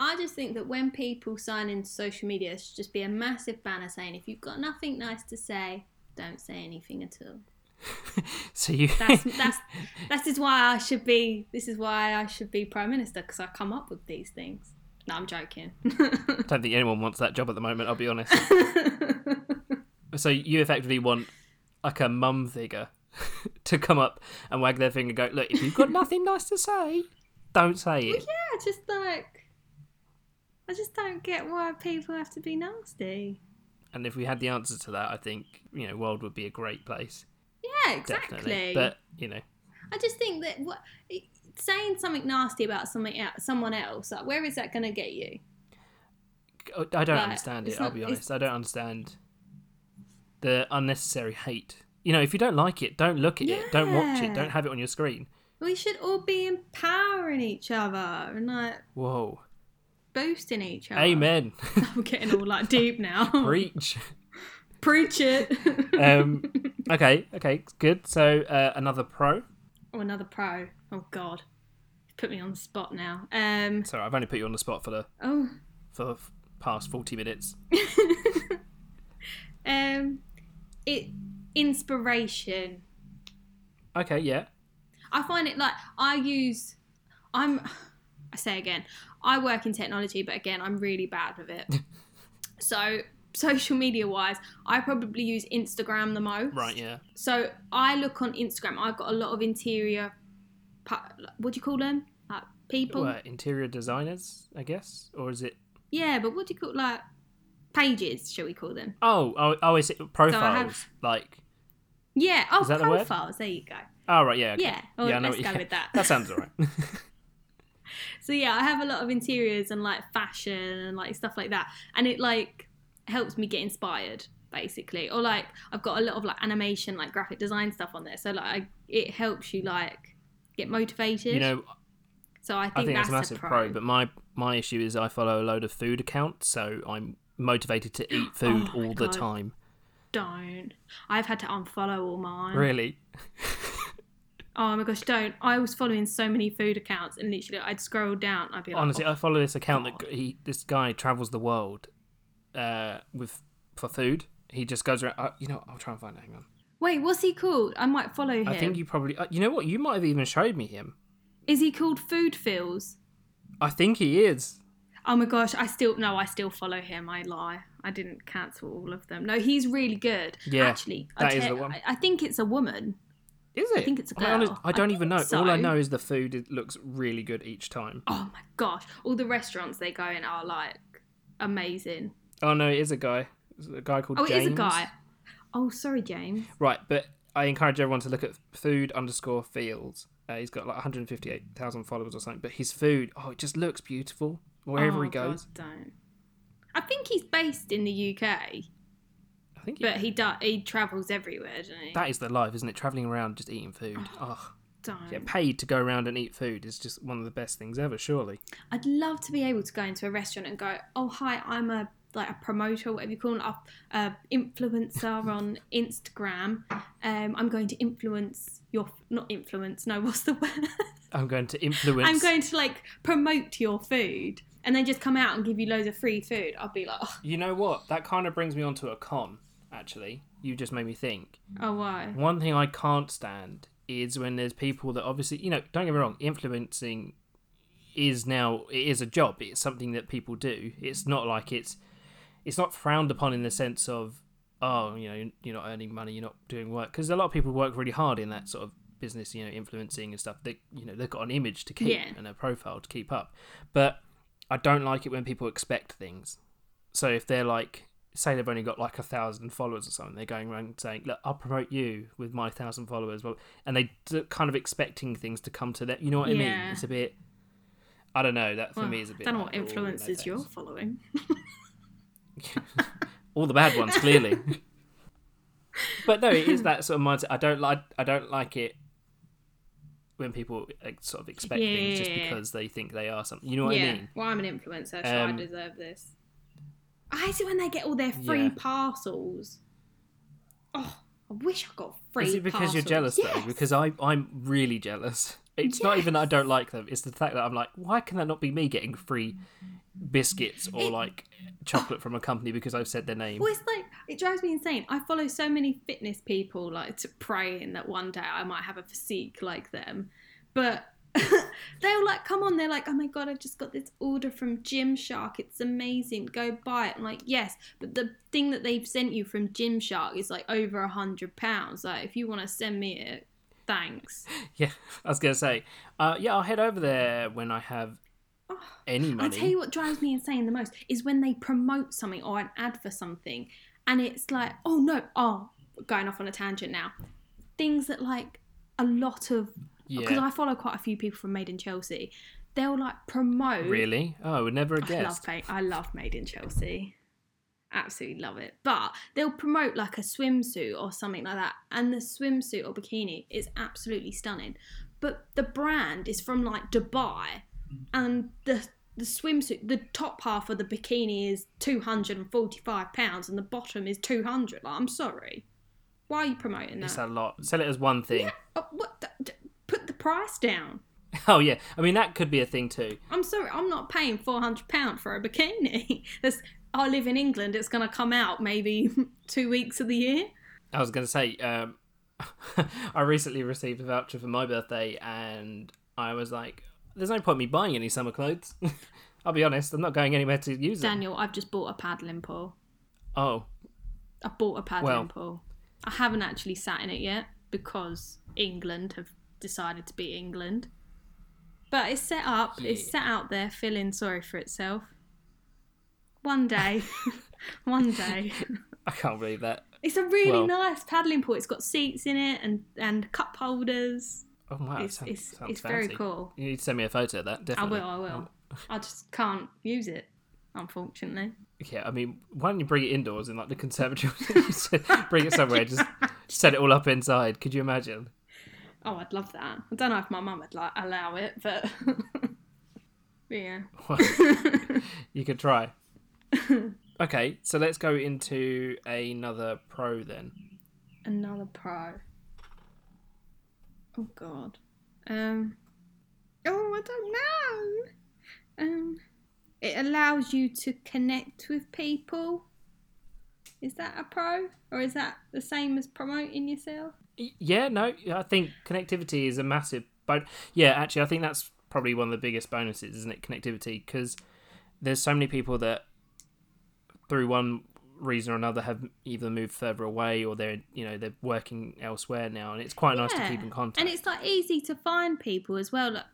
Speaker 2: I just think that when people sign into social media, it should just be a massive banner saying, "If you've got nothing nice to say, don't say anything at all."
Speaker 1: So you
Speaker 2: That's that's that is why I should be. This is why I should be prime minister because I come up with these things. No, I'm joking.
Speaker 1: I don't think anyone wants that job at the moment. I'll be honest. so you effectively want like a mum figure to come up and wag their finger, and go, look, if you've got nothing nice to say, don't say it.
Speaker 2: yeah, just like I just don't get why people have to be nasty.
Speaker 1: And if we had the answer to that, I think you know, world would be a great place.
Speaker 2: Yeah,
Speaker 1: Definitely.
Speaker 2: exactly.
Speaker 1: But you know,
Speaker 2: I just think that what saying something nasty about something else, someone else, like where is that going to get you?
Speaker 1: I don't
Speaker 2: Like,
Speaker 1: understand it. I'll be honest. I don't understand the unnecessary hate. You know, if you don't like it, don't look at it. Don't watch it. Don't have it on your screen.
Speaker 2: We should all be empowering each other and like
Speaker 1: Whoa.
Speaker 2: boosting each other.
Speaker 1: Amen.
Speaker 2: I'm getting all like deep now.
Speaker 1: Preach.
Speaker 2: Preach it.
Speaker 1: Um, okay. Okay. Good. So uh, another pro.
Speaker 2: oh, another pro. Oh God, put me on the spot now. Um.
Speaker 1: Sorry, I've only put you on the spot for the
Speaker 2: Oh.
Speaker 1: for the past forty minutes.
Speaker 2: um. It inspiration.
Speaker 1: Okay. Yeah.
Speaker 2: I find it like I use. I'm. I say again, I work in technology, but again, I'm really bad with it. so social media wise, I probably use Instagram the most.
Speaker 1: Right, yeah.
Speaker 2: So I look on Instagram. I've got a lot of interior. What do you call them? Like people.
Speaker 1: What, interior designers, I guess? Or is it.
Speaker 2: Yeah, but what do you call like pages? Shall we call them?
Speaker 1: Oh, oh, oh is it profiles?
Speaker 2: have-
Speaker 1: Like.
Speaker 2: Yeah. Oh,
Speaker 1: Is that the word?
Speaker 2: profiles. There you go.
Speaker 1: Oh, right, yeah. okay.
Speaker 2: Yeah. Well,
Speaker 1: yeah, I know
Speaker 2: let's go
Speaker 1: you-
Speaker 2: with that.
Speaker 1: That sounds alright.
Speaker 2: So yeah, I have a lot of interiors and like fashion and like stuff like that, and it like helps me get inspired basically. Or like I've got a lot of like animation, like graphic design stuff on there, so like I, it helps you like get motivated.
Speaker 1: you know,
Speaker 2: so I think,
Speaker 1: I think
Speaker 2: that's,
Speaker 1: that's a massive
Speaker 2: pro.
Speaker 1: pro. But my my issue is I follow a load of food accounts, so I'm motivated to eat food
Speaker 2: Oh
Speaker 1: all the
Speaker 2: God.
Speaker 1: time.
Speaker 2: don't. I've had to unfollow all mine.
Speaker 1: Really?
Speaker 2: Oh my gosh, don't. I was following so many food accounts, and literally I'd scroll down. I'd be like,
Speaker 1: Honestly,
Speaker 2: oh,
Speaker 1: I follow this account that he this guy travels the world uh, with for food. He just goes around. Uh, you know, I'll try and find it. Hang on.
Speaker 2: wait, what's he called? I might follow him.
Speaker 1: I think you probably. Uh, you know what? You might have even showed me him.
Speaker 2: Is he called Food Feels?
Speaker 1: I think he is.
Speaker 2: Oh my gosh, I still no, I still follow him. I lie. I didn't cancel all of them. No, he's really good.
Speaker 1: Yeah,
Speaker 2: actually, I
Speaker 1: that is
Speaker 2: tell-
Speaker 1: the one.
Speaker 2: I, I think it's a woman.
Speaker 1: Is it?
Speaker 2: I think it's a
Speaker 1: Am I honest?
Speaker 2: girl.
Speaker 1: I don't
Speaker 2: I
Speaker 1: even know.
Speaker 2: think
Speaker 1: All I know is the food it looks really good each time.
Speaker 2: Oh my gosh, all the restaurants they go in are like amazing.
Speaker 1: Oh no, it is a guy. It's a guy called
Speaker 2: Oh,
Speaker 1: James.
Speaker 2: it is a guy. Oh, sorry, James.
Speaker 1: Right, but I encourage everyone to look at food underscore fields. Uh, he's got like 158,000 followers or something, but his food, oh, it just looks beautiful wherever
Speaker 2: oh,
Speaker 1: he goes.
Speaker 2: God, don't. I think he's based in the UK,
Speaker 1: I think he,
Speaker 2: but he do- he travels everywhere, doesn't he?
Speaker 1: that is the life, isn't it? Traveling around just eating food. Oh,
Speaker 2: don't.
Speaker 1: get paid to go around and eat food is just one of the best things ever, surely.
Speaker 2: I'd love to be able to go into a restaurant and go, "Oh, hi, I'm a like a promoter, whatever you call it, a, a influencer on Instagram. Um, I'm going to influence your not influence. No, what's the word?
Speaker 1: I'm going to influence.
Speaker 2: I'm going to like promote your food, and then just come out and give you loads of free food. I'd be like, oh,
Speaker 1: You know what? That kind of brings me on to a con, actually. You just made me think.
Speaker 2: oh why?
Speaker 1: One thing I can't stand is when there's people that obviously, you know, don't get me wrong, influencing is now it is a job. It's something that people do. It's not like it's it's not frowned upon in the sense of oh, you know, you're not earning money, you're not doing work because a lot of people work really hard in that sort of business, you know, influencing and stuff. They, you know, they've got an image to keep
Speaker 2: Yeah.
Speaker 1: and a profile to keep up. But I don't like it when people expect things. So if they're like, say they've only got like a thousand followers or something, they're going around saying, "Look, I'll promote you with my thousand followers," well, and they d- kind of expecting things to come to that You know what I mean? It's a bit. I don't know. That for
Speaker 2: Well,
Speaker 1: me is a bit.
Speaker 2: I don't know what
Speaker 1: "Oh,
Speaker 2: influences you're following.
Speaker 1: All the bad ones, clearly. but no, it is that sort of mindset. I don't like. I don't like it when people like, sort of expect things just
Speaker 2: Yeah.
Speaker 1: because they think they are something. You know what
Speaker 2: yeah.
Speaker 1: I mean?
Speaker 2: Well, I'm an influencer, so I
Speaker 1: Um,
Speaker 2: deserve this. I hate it when they get all their free
Speaker 1: Yeah.
Speaker 2: parcels. Oh, I wish I got free.
Speaker 1: Is it because you're
Speaker 2: parcels.
Speaker 1: jealous though? Because I I'm really jealous. It's not even that I don't like them. It's the fact that I'm like, why can that not be me getting free biscuits or
Speaker 2: It-
Speaker 1: like chocolate from a company because I've said their name?
Speaker 2: Well, it's like it drives me insane. I follow so many fitness people, like to praying that one day I might have a physique like them, but they'll like come on. They're like, "Oh my god, I've just got this order from Gymshark. It's amazing. Go buy it." I'm like, "Yes," but the thing that they've sent you from Gymshark is like over a hundred pounds. Like, if you want to send me it, thanks.
Speaker 1: Yeah, I was gonna say, uh, yeah, I'll head over there when I have any
Speaker 2: I
Speaker 1: money.
Speaker 2: tell you what drives me insane the most is when they promote something or an ad for something, and it's like, oh no, oh, going off on a tangent now. Things that like a lot of because
Speaker 1: yeah,
Speaker 2: I follow quite a few people from Made in Chelsea. They'll like promote.
Speaker 1: really? Oh, I would never have
Speaker 2: I love
Speaker 1: guessed.
Speaker 2: I love Made in Chelsea. Absolutely love it. But they'll promote like a swimsuit or something like that, and the swimsuit or bikini is absolutely stunning. But the brand is from like Dubai, and the the swimsuit, the top half of the bikini is two hundred and forty five pounds, and the bottom is two hundred. Like, I'm sorry, why are you promoting that?
Speaker 1: It's a lot. Sell it as one thing.
Speaker 2: Oh, what? the- put the price down.
Speaker 1: Oh yeah, I mean that could be a thing too.
Speaker 2: I'm sorry, I'm not paying four hundred pound for a bikini. That's I live in England. It's gonna come out maybe two weeks of the year.
Speaker 1: I was going to say, um, I recently received a voucher for my birthday, and I was like, "There's no point me buying any summer clothes." I'll be honest, I'm not going anywhere to use them.
Speaker 2: Daniel, I've just bought a paddling pool.
Speaker 1: Oh,
Speaker 2: I bought a paddling
Speaker 1: Well-
Speaker 2: pool. I haven't actually sat in it yet because England have decided to be England. But it's set up, it's set out there feeling sorry for itself. One day, one day.
Speaker 1: I can't believe that.
Speaker 2: It's a really
Speaker 1: Well-
Speaker 2: nice paddling pool. It's got seats in it and, and cup holders.
Speaker 1: Oh wow,
Speaker 2: it's
Speaker 1: sounds,
Speaker 2: it's,
Speaker 1: sounds
Speaker 2: it's very cool.
Speaker 1: You need to send me a photo of that.
Speaker 2: I
Speaker 1: Definitely.
Speaker 2: will, I will. Um, I just can't use it, unfortunately.
Speaker 1: Yeah, I mean, why don't you bring it indoors in like the conservatory? Bring it somewhere, just set it all up inside. Could you imagine?
Speaker 2: Oh, I'd love that. I don't know if my mum would like allow it, but But yeah.
Speaker 1: Well, you could try. Okay, so let's go into another pro then.
Speaker 2: Another pro. Oh god. Um. Oh, I don't know. Um. It allows you to connect with people. Is that a pro, or is that the same as promoting yourself?
Speaker 1: Yeah, no, I think connectivity is a massive. But yeah, actually, I think that's probably one of the biggest bonuses, isn't it? Connectivity, because there's so many people that, through one reason or another, have either moved further away or they're you know they're working elsewhere now, and it's quite nice to keep in contact.
Speaker 2: And it's like easy to find people as well. Like,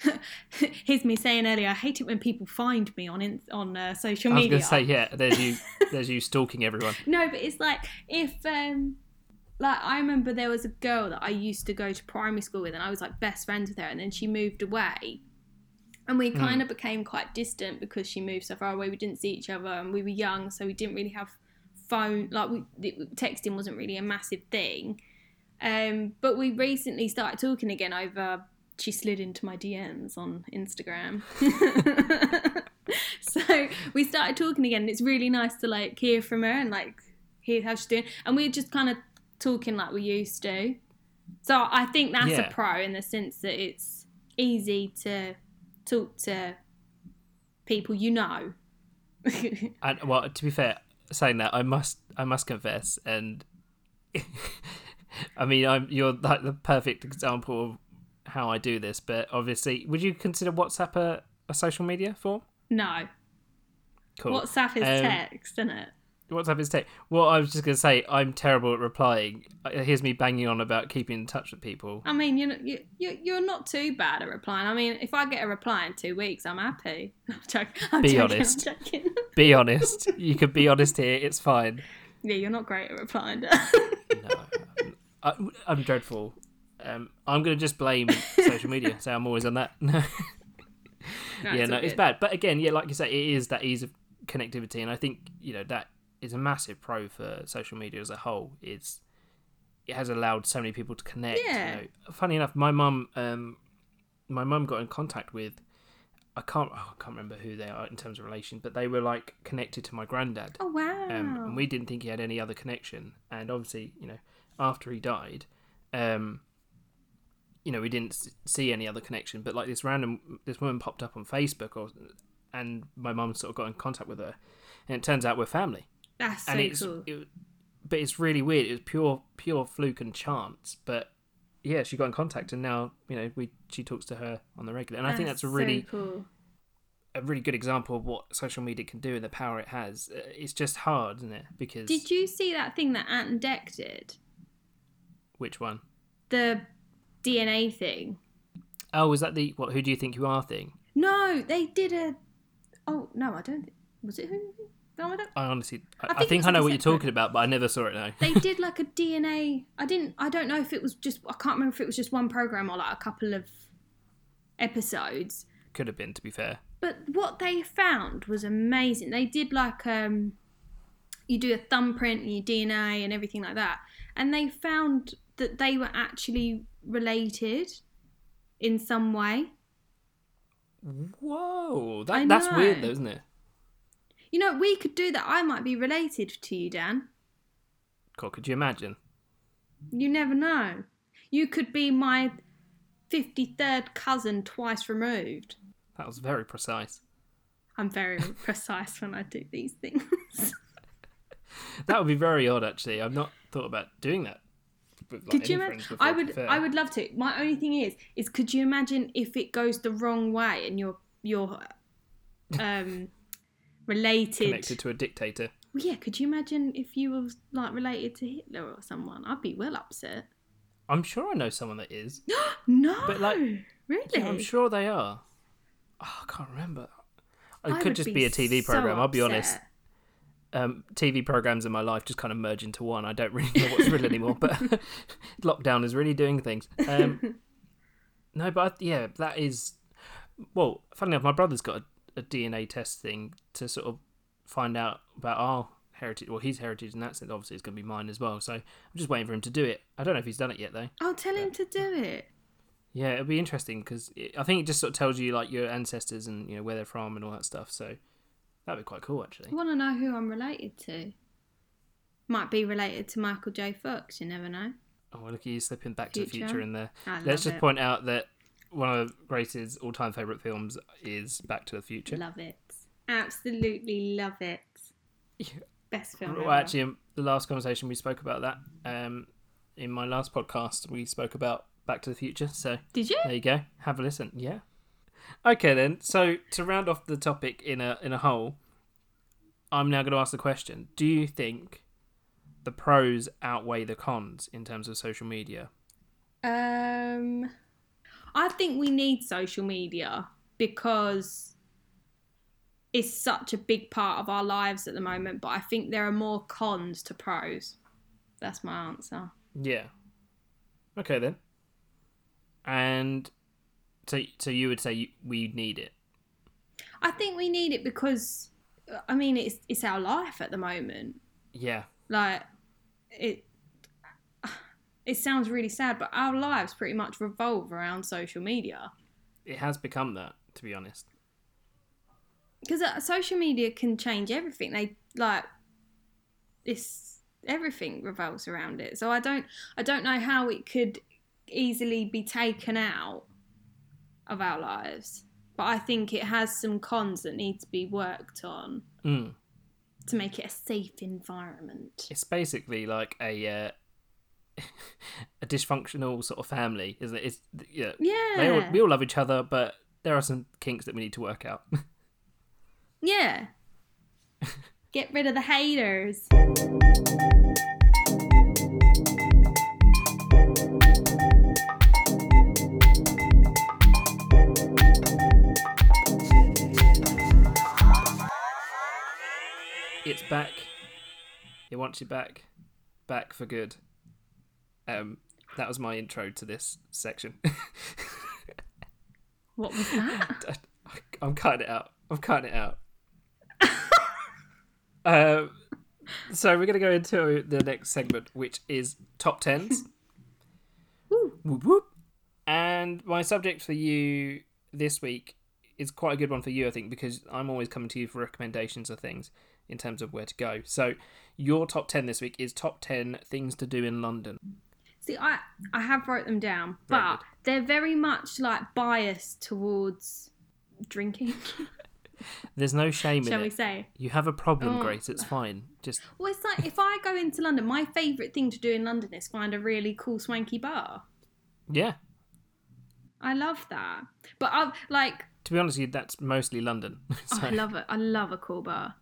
Speaker 2: here's me saying earlier, I hate it when people find me on in, on uh, social
Speaker 1: I was
Speaker 2: media.
Speaker 1: going to say, yeah, there's you, there's you stalking everyone.
Speaker 2: No, but it's like if um like I remember there was a girl that I used to go to primary school with and I was like best friends with her and then she moved away. And we
Speaker 1: Hmm.
Speaker 2: kind of became quite distant because she moved so far away. We didn't see each other and we were young, so we didn't really have phone like we texting wasn't really a massive thing. Um but we recently started talking again over she slid into my DMs on Instagram. so we started talking again and it's really nice to like hear from her and like hear how she's doing and we're just kind of talking like we used to so i think that's
Speaker 1: Yeah.
Speaker 2: a pro in the sense that it's easy to talk to people you know
Speaker 1: And well, to be fair, saying that, I must, I must confess, and I mean, I'm you're like the perfect example of how I do this. But obviously, would you consider WhatsApp a, a social media form?
Speaker 2: no
Speaker 1: Cool.
Speaker 2: whatsapp is
Speaker 1: Um,
Speaker 2: text isn't it
Speaker 1: WhatsApp is tech. Well, I was just gonna say I'm terrible at replying. Uh, Here's me banging on about keeping in touch with people.
Speaker 2: i mean you're, you you you're not too bad at replying i mean if i get a reply in two weeks i'm happy i'm joking, I'm
Speaker 1: Be
Speaker 2: joking,
Speaker 1: honest.
Speaker 2: I'm.
Speaker 1: Be honest. You could be honest here. It's fine.
Speaker 2: yeah you're not great at replying
Speaker 1: No, I, I'm dreadful. Um, I'm gonna just blame social media. Say I'm always on that. No.
Speaker 2: No,
Speaker 1: yeah, no, it's bad. But again, yeah, like you say, it is that ease of connectivity, and I think you know that is a massive pro for social media as a whole. It's it has allowed so many people to connect.
Speaker 2: Yeah.
Speaker 1: You know. Funny enough, my mum, um, my mum got in contact with. I can't, oh, I can't remember who they are in terms of relation, but they were like connected to my granddad,
Speaker 2: oh wow
Speaker 1: um, and we didn't think he had any other connection. And obviously, you know, after he died, um, you know, we didn't s- see any other connection. But like this random, this woman popped up on Facebook, or and my mum sort of got in contact with her, and it turns out we're family.
Speaker 2: That's so
Speaker 1: and it's,
Speaker 2: cool.
Speaker 1: it, but it's really weird. It was pure, pure fluke and chance. But yeah, she got in contact, and now you know we she talks to her on the regular, and I think that's a
Speaker 2: so
Speaker 1: really
Speaker 2: cool.
Speaker 1: a really good example of what social media can do and the power it has. Uh, It's just hard, isn't it? Because
Speaker 2: Did you see that thing that Ant and Dec did?
Speaker 1: which one?
Speaker 2: The DNA thing.
Speaker 1: Oh, was that the what? Who do you think you are thing?
Speaker 2: No, they did a. Oh no, I don't. think Was it who? No, I don't.
Speaker 1: I honestly, I,
Speaker 2: I
Speaker 1: I
Speaker 2: think
Speaker 1: think, I know what you're talking about, but I never saw it. No.
Speaker 2: They did like a DNA. I didn't. I don't know if it was just. I can't remember if it was just one program or like a couple of episodes.
Speaker 1: Could have been, to be fair.
Speaker 2: But what they found was amazing. They did like um, you do a thumbprint and your DNA and everything like that, and they found that they were actually related in some way.
Speaker 1: Whoa, that, that's weird, though, isn't it?
Speaker 2: You know, we could do that. I might be related to you, Dan.
Speaker 1: Cool. Could you imagine?
Speaker 2: You never know. You could be my 53rd cousin twice removed.
Speaker 1: That was very precise.
Speaker 2: I'm very precise when I do these things.
Speaker 1: That would be very odd, actually. I've not thought about doing that. Like,
Speaker 2: could you imagine? I would. I would love to. My only thing is, is could you imagine if it goes the wrong way and you're you're um related?
Speaker 1: connected to a dictator.
Speaker 2: Well, yeah, could you imagine if you were like related to Hitler or someone? I'd be well upset.
Speaker 1: I'm sure I know someone that is.
Speaker 2: No,
Speaker 1: But, like,
Speaker 2: really?
Speaker 1: Yeah, I'm sure they are. Oh, I can't remember. It
Speaker 2: I
Speaker 1: could just be, a TV
Speaker 2: so
Speaker 1: program. I'll be honest. Um, TV programs in my life just kind of merge into one. I don't really know what's real anymore. But lockdown is really doing things. Um, no, but I, yeah, that is. Well, funny enough, my brother's got a, a DNA test thing to sort of find out about our heritage. Well, his heritage in that sense, obviously, is going to be mine as well. So I'm just waiting for him to do it. I don't know if he's done it yet though.
Speaker 2: I'll tell him to do it.
Speaker 1: Yeah, it'll be interesting because I think it just sort of tells you like your ancestors and you know where they're from and all that stuff. So that'd be quite cool actually.
Speaker 2: I want to know who I'm related to. Might be related to Michael J. Fox. You never know.
Speaker 1: Oh, look at you slipping back to the
Speaker 2: Future.
Speaker 1: future in there.
Speaker 2: I
Speaker 1: Let's just
Speaker 2: it.
Speaker 1: point out that one of Grace's all-time favorite films is Back to the Future.
Speaker 2: Love it. Absolutely love it. Best film.
Speaker 1: Well,
Speaker 2: ever.
Speaker 1: actually, um, the last conversation we spoke about that um, in my last podcast, we spoke about Back to the Future. So
Speaker 2: Did you?
Speaker 1: there you go. Have a listen. Yeah. Okay then. So to round off the topic in a in a whole, I'm now going to ask the question: Do you think the pros outweigh the cons in terms of social media?
Speaker 2: Um, I think we need social media because it's such a big part of our lives at the moment. But I think there are more cons to pros. That's my answer.
Speaker 1: Yeah. Okay then. And so so you would say you, we need it.
Speaker 2: I think we need it because, I mean, it's it's our life at the moment.
Speaker 1: Yeah.
Speaker 2: Like it. It sounds really sad, but our lives pretty much revolve around social media.
Speaker 1: It has become that, to be honest.
Speaker 2: because uh, social media can change everything they like it's everything revolves around it so i don't i don't know how it could easily be taken out of our lives but i think it has some cons that need to be worked on
Speaker 1: Mm.
Speaker 2: to make it a safe environment
Speaker 1: It's basically like a uh, a dysfunctional sort of family, isn't it? It's yeah. all, we all love each other, but there are some kinks that we need to work out.
Speaker 2: yeah get rid of the haters
Speaker 1: it's back. It wants you back, back for good. Um, that was my intro to this section.
Speaker 2: what was that
Speaker 1: I'm cutting it out. I'm cutting it out. um, so we're gonna go into the next segment, which is top tens.
Speaker 2: Woo.
Speaker 1: Whoop, whoop. And my subject for you this week is quite a good one for you, I think, because I'm always coming to you for recommendations of things in terms of where to go. So your top ten this week is top ten things to do in London.
Speaker 2: See, I I have wrote them down,
Speaker 1: Very
Speaker 2: but
Speaker 1: good.
Speaker 2: they're very much like biased towards drinking.
Speaker 1: There's no shame
Speaker 2: shall
Speaker 1: in
Speaker 2: we say?
Speaker 1: You have a problem,
Speaker 2: Oh.
Speaker 1: Grace. It's fine. Just
Speaker 2: Well, it's like if I go into London, my favourite thing to do in London is find a really cool swanky bar.
Speaker 1: yeah.
Speaker 2: I love that, but I like
Speaker 1: To be honest with you, that's mostly London.
Speaker 2: oh,
Speaker 1: So-
Speaker 2: I love it. I love a cool bar.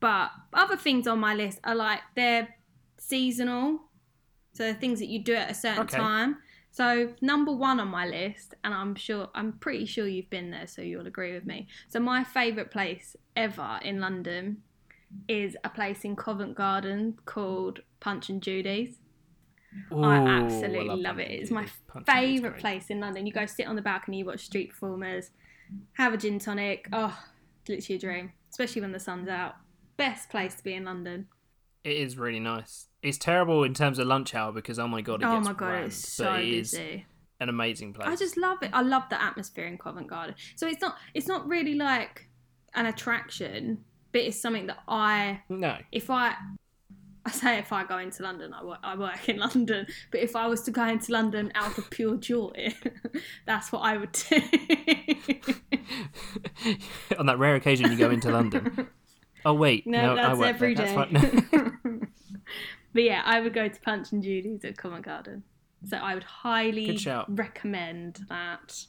Speaker 2: But other things on my list are like they're seasonal, so they're things that you do at a certain
Speaker 1: Okay.
Speaker 2: time. So number one on my list, and I'm sure I'm pretty sure you've been there, so you'll agree with me. So my favourite place ever in London is a place in Covent Garden called Punch and Judy's.
Speaker 1: Ooh,
Speaker 2: I absolutely love,
Speaker 1: Punch
Speaker 2: it. It's my
Speaker 1: Punch
Speaker 2: favourite place in London. You go sit on the balcony, you watch street performers, have a gin tonic. Oh, it's literally a dream, especially when the sun's out. Best place to be in London.
Speaker 1: It is really nice. It's terrible in terms of lunch hour because oh my god, it
Speaker 2: oh
Speaker 1: gets
Speaker 2: my god,
Speaker 1: rammed,
Speaker 2: it's so
Speaker 1: it
Speaker 2: busy.
Speaker 1: an amazing place.
Speaker 2: I just love it. I love the atmosphere in Covent Garden. So it's not it's not really like an attraction, but it's something that I
Speaker 1: no.
Speaker 2: if I I say if I go into London, I work, I work in London. But if I was to go into London out of pure joy, that's what I would do.
Speaker 1: On that rare occasion you go into London. Oh wait,
Speaker 2: no,
Speaker 1: no, I
Speaker 2: that's every day.
Speaker 1: That's
Speaker 2: but yeah, I would go to Punch and Judy's at Covent Garden. So I would highly recommend that.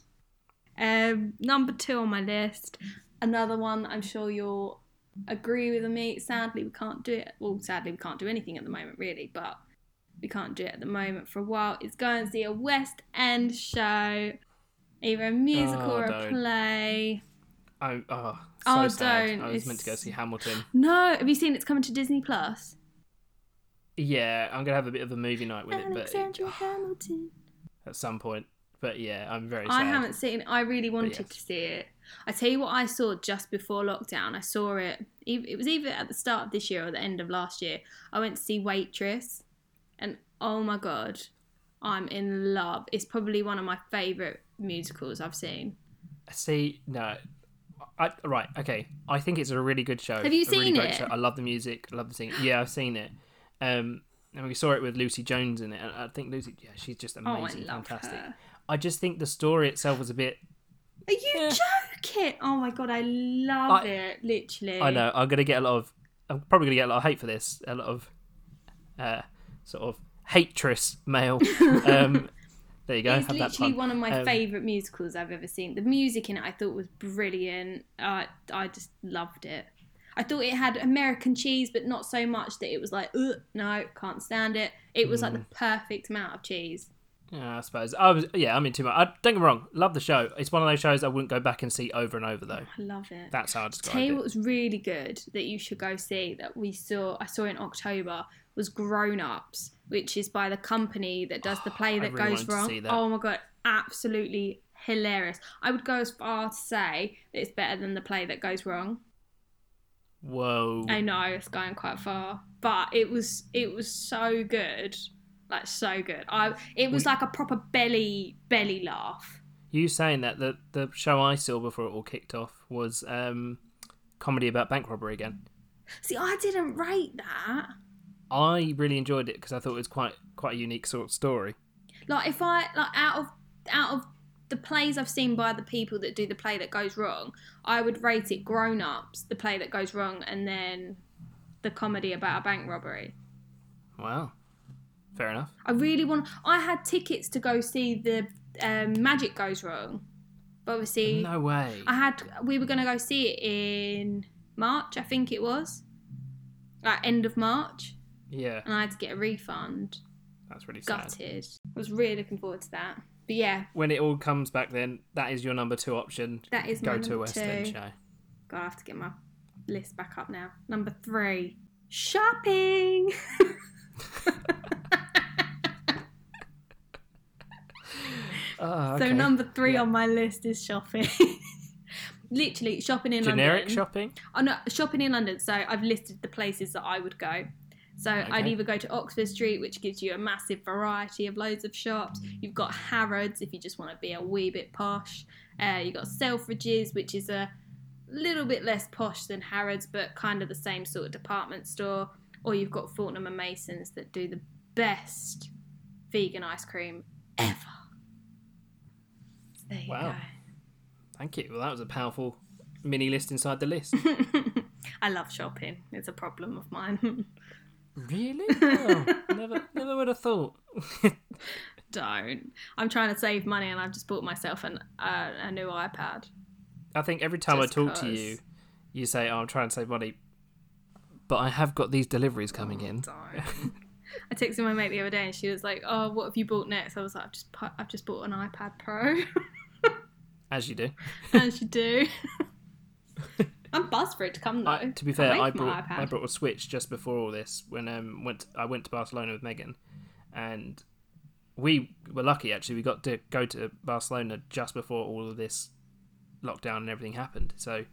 Speaker 2: Um, number two on my list, another one I'm sure you'll agree with me. Sadly, we can't do it. Well, sadly, we can't do anything at the moment, really, but we can't do it at the moment for a while. Is go and see a West End show, either a musical
Speaker 1: Oh,
Speaker 2: or a play.
Speaker 1: I, oh, ah, so
Speaker 2: Oh,
Speaker 1: sad.
Speaker 2: don't.
Speaker 1: I was meant to go see Hamilton.
Speaker 2: No, have you seen it's coming to Disney Plus?
Speaker 1: Yeah, I'm gonna have a bit of a movie night with it, but
Speaker 2: Alexander ah, Hamilton.
Speaker 1: at some point. But yeah, I'm very sad.
Speaker 2: I haven't seen. I really wanted
Speaker 1: yes.
Speaker 2: to see it. I tell you what, I saw just before lockdown. I saw it. It was either at the start of this year or the end of last year. I went to see Waitress, and oh my god, I'm in love. It's probably one of my favorite musicals I've seen.
Speaker 1: See, no. I, right, okay. I think it's a really good show.
Speaker 2: Have you
Speaker 1: really
Speaker 2: seen
Speaker 1: great
Speaker 2: it?
Speaker 1: I love the music. I love the singing. Yeah, I've seen it. Um, and we saw it with Lucie Jones in it. And I think Lucie, yeah, she's just
Speaker 2: Oh, I
Speaker 1: amazing, fantastic.
Speaker 2: her.
Speaker 1: I just think the story itself was a bit.
Speaker 2: Are you
Speaker 1: Yeah.
Speaker 2: joking? Oh my god, I love
Speaker 1: I-
Speaker 2: it. Literally.
Speaker 1: I know. I'm gonna get a lot of. I'm probably gonna get a lot of hate for this. A lot of, uh, sort of hatress mail. um, there you go.
Speaker 2: It's literally one of my
Speaker 1: Um,
Speaker 2: favourite musicals I've ever seen. The music in it I thought was brilliant. Uh, I just loved it. I thought it had American cheese, but not so much that it was like, Ugh, no, can't stand it. It was like
Speaker 1: Mm.
Speaker 2: the perfect amount of cheese.
Speaker 1: Yeah, I suppose. I was. Yeah, I'm into much. I, don't get me wrong. Love the show. It's one of those shows I wouldn't go back and see over and over though.
Speaker 2: I love it.
Speaker 1: That's how I describe
Speaker 2: Tell you
Speaker 1: it.
Speaker 2: what was really good that you should go see that we saw I saw in October was Groan Ups, which is by the company that does the play
Speaker 1: I
Speaker 2: that
Speaker 1: really
Speaker 2: goes wrong.
Speaker 1: that.
Speaker 2: Oh my god, absolutely hilarious. I would go as far to say that it's better than the play that goes wrong.
Speaker 1: Whoa.
Speaker 2: I know it's going quite far, but it was it was so good, like so good. I it was like a proper belly belly laugh.
Speaker 1: You saying that the the show I saw before it all kicked off was um comedy about bank robbery again.
Speaker 2: See, I didn't rate that.
Speaker 1: I really enjoyed it because I thought it was quite quite a unique sort of story.
Speaker 2: Like if I like out of out of the plays I've seen by the people that do the play that goes wrong, I would rate it Groan Ups, the play that goes wrong, and then the comedy about a bank robbery.
Speaker 1: Wow. Fair enough.
Speaker 2: I really want. I had tickets to go see the um, Magic Goes Wrong, but obviously
Speaker 1: No way.
Speaker 2: I had. We were going to go see it in March, I think it was, like end of March,
Speaker 1: Yeah,
Speaker 2: and I had to get a refund.
Speaker 1: that's really sad.
Speaker 2: Gutted. I was really looking forward to that. But yeah,
Speaker 1: When it all comes back, then that is your number two option.
Speaker 2: that is my
Speaker 1: Go to a West
Speaker 2: two.
Speaker 1: End show.
Speaker 2: God, I have to get my list back up now. Number three, shopping.
Speaker 1: Oh,
Speaker 2: So number three
Speaker 1: Yeah.
Speaker 2: on my list is shopping. Literally shopping in
Speaker 1: generic
Speaker 2: London.
Speaker 1: Generic shopping.
Speaker 2: Oh no, shopping in London. So I've listed the places that I would go. So I'd either go to Oxford Street, which gives you a massive variety of loads of shops. You've got Harrods if you just want to be a wee bit posh. Uh, you've got Selfridges, which is a little bit less posh than Harrods, but kind of the same sort of department store. Or you've got Fortnum and Masons that do the best vegan ice cream ever. So there you
Speaker 1: Wow. Thank you. Well, that was a powerful mini list inside the list.
Speaker 2: I love shopping. It's a problem of mine.
Speaker 1: really? Oh, never, never would have thought.
Speaker 2: don't. I'm trying to save money, and I've just bought myself an uh, a new iPad.
Speaker 1: I think every time
Speaker 2: Just
Speaker 1: I talk to you, you say, "Oh, I'm trying to save money," but I have got these deliveries coming in.
Speaker 2: I texted my mate the other day, and she was like, "Oh, what have you bought next?" I was like, "I've just I've just bought an iPad Pro."
Speaker 1: As you do.
Speaker 2: As you do. I'm buzzed for it to come though.
Speaker 1: I, to be fair, I
Speaker 2: wait for my
Speaker 1: brought. I brought a Switch just before all this when um went I went to Barcelona with Megan, and we were lucky actually. We got to go to Barcelona just before all of this lockdown and everything happened. So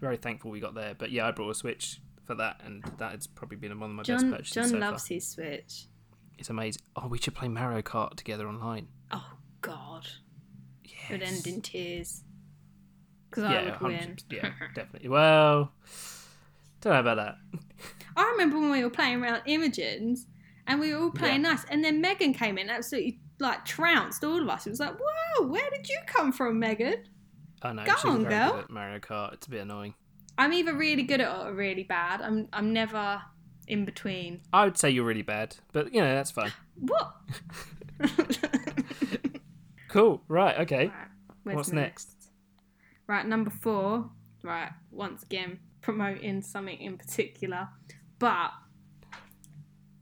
Speaker 1: very thankful we got there. But yeah, I brought a Switch for that, and that has probably been one of my best
Speaker 2: John
Speaker 1: purchases
Speaker 2: John
Speaker 1: so
Speaker 2: loves
Speaker 1: far.
Speaker 2: his Switch.
Speaker 1: It's amazing. Oh, we should play Mario Kart together online.
Speaker 2: Oh God, it would end in tears. Because I
Speaker 1: yeah,
Speaker 2: would win.
Speaker 1: yeah, definitely. Well, don't know about that.
Speaker 2: I remember when we were playing around Imogen's and we were all playing nice, and then Megan came in, absolutely like trounced all of us. It was like, "Whoa, where did you come from, Megan?"
Speaker 1: I know.
Speaker 2: Go
Speaker 1: she's
Speaker 2: on, girl.
Speaker 1: Mario Kart. It's a bit annoying.
Speaker 2: I'm either really good at it or really bad. I'm I'm never in between.
Speaker 1: I would say you're really bad, but you know that's fine.
Speaker 2: What?
Speaker 1: Cool. Right. Okay.
Speaker 2: Right,
Speaker 1: What's
Speaker 2: the
Speaker 1: next?
Speaker 2: Right, number four. Right, once again, promoting something in particular, but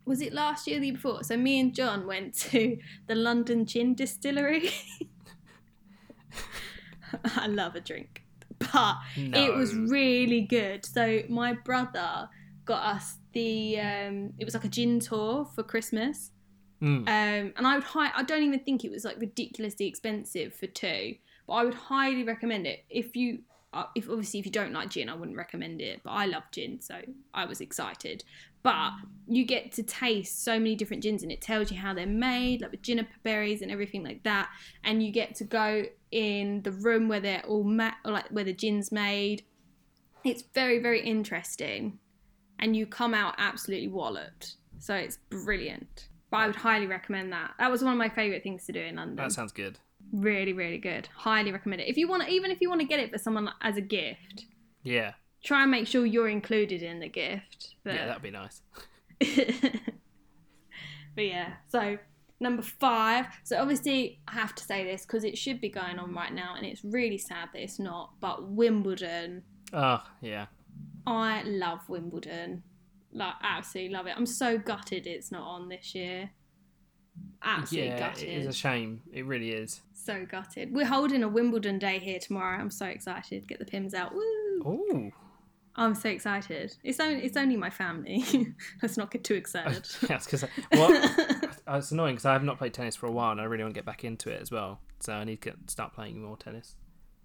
Speaker 2: was it last year or the year before? So me and John went to the London Gin Distillery. I love a drink, but it was really good. So my brother got us the um, it was like a gin tour for Christmas.
Speaker 1: Mm.
Speaker 2: Um, and I would hi- I don't even think it was like ridiculously expensive for two, but I would highly recommend it if you uh, if obviously if you don't like gin, I wouldn't recommend it. But I love gin, so I was excited. But you get to taste so many different gins, and it tells you how they're made, like with juniper berries and everything like that. And you get to go in the room where they're all ma- like where the gin's made. It's very very interesting, and you come out absolutely walloped. So it's brilliant. But I would highly recommend that. That was one of my favourite things to do in London.
Speaker 1: That sounds good.
Speaker 2: Really, really good. Highly recommend it. If you want, even if you want to get it for someone as a gift,
Speaker 1: Yeah.
Speaker 2: try and make sure you're included in the gift. But,
Speaker 1: Yeah, that'd be nice.
Speaker 2: but yeah, so number five. So obviously, I have to say this because it should be going on right now, and it's really sad that it's not. But Wimbledon,
Speaker 1: Oh, yeah.
Speaker 2: I love Wimbledon. Like, absolutely love it. I'm so gutted it's not on this year. Absolutely
Speaker 1: yeah,
Speaker 2: gutted.
Speaker 1: it is a shame. It really is.
Speaker 2: So gutted. We're holding a Wimbledon day here tomorrow. I'm so excited. Get the Pimm's out. Woo!
Speaker 1: Oh.
Speaker 2: I'm so excited. It's only it's only my family. Let's not get too excited.
Speaker 1: Yes, because well, it's annoying because I have not played tennis for a while, and I really want to get back into it as well. So I need to get, start playing more tennis.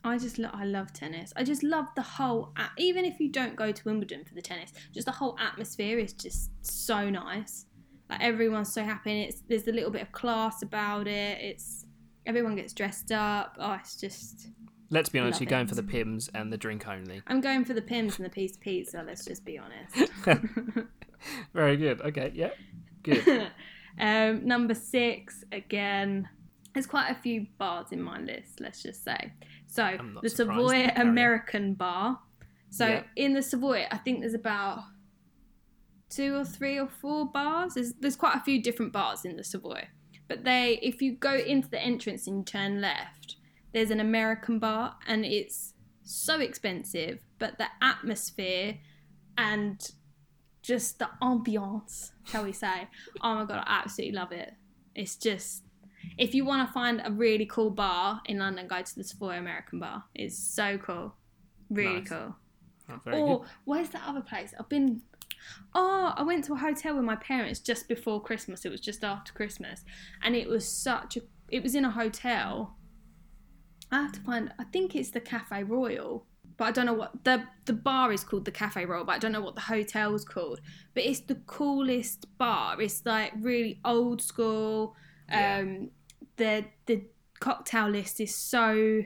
Speaker 2: I just lo- I love tennis. I just love the whole a- even if you don't go to Wimbledon for the tennis, just the whole atmosphere is just so nice. Like everyone's so happy. And it's there's a little bit of class about it. It's everyone gets dressed up. Oh, it's just
Speaker 1: Let's be honest, you're going for the Pimm's and the drink only.
Speaker 2: I'm going for the Pimm's and the piece of pizza. Let's just be honest.
Speaker 1: Very good. Okay, yeah, good.
Speaker 2: um, number six, again, there's quite a few bars in my list, let's just say. So, the. Savoy American Bar. So,
Speaker 1: Yeah.
Speaker 2: in the Savoy, I think there's about two or three or four bars. There's, there's quite a few different bars in the Savoy. But they, if you go into the entrance and you turn left, there's an American bar, and it's so expensive, but the atmosphere and just the ambiance, shall we say? Oh my god, I absolutely love it. It's just if you want to find a really cool bar in London, go to the Savoy American Bar. It's so cool, really
Speaker 1: Nice.
Speaker 2: cool.
Speaker 1: Oh,
Speaker 2: or
Speaker 1: good.
Speaker 2: where's that other place? I've been. Oh, I went to a hotel with my parents just before Christmas. It was just after Christmas, and it was such a. It was in a hotel. I have to find. I think it's the Cafe Royal, but I don't know what the the bar is called. The Cafe Royal, but I don't know what the hotel's called. But it's the coolest bar. It's like really old school.
Speaker 1: Yeah.
Speaker 2: Um, the the cocktail list is so.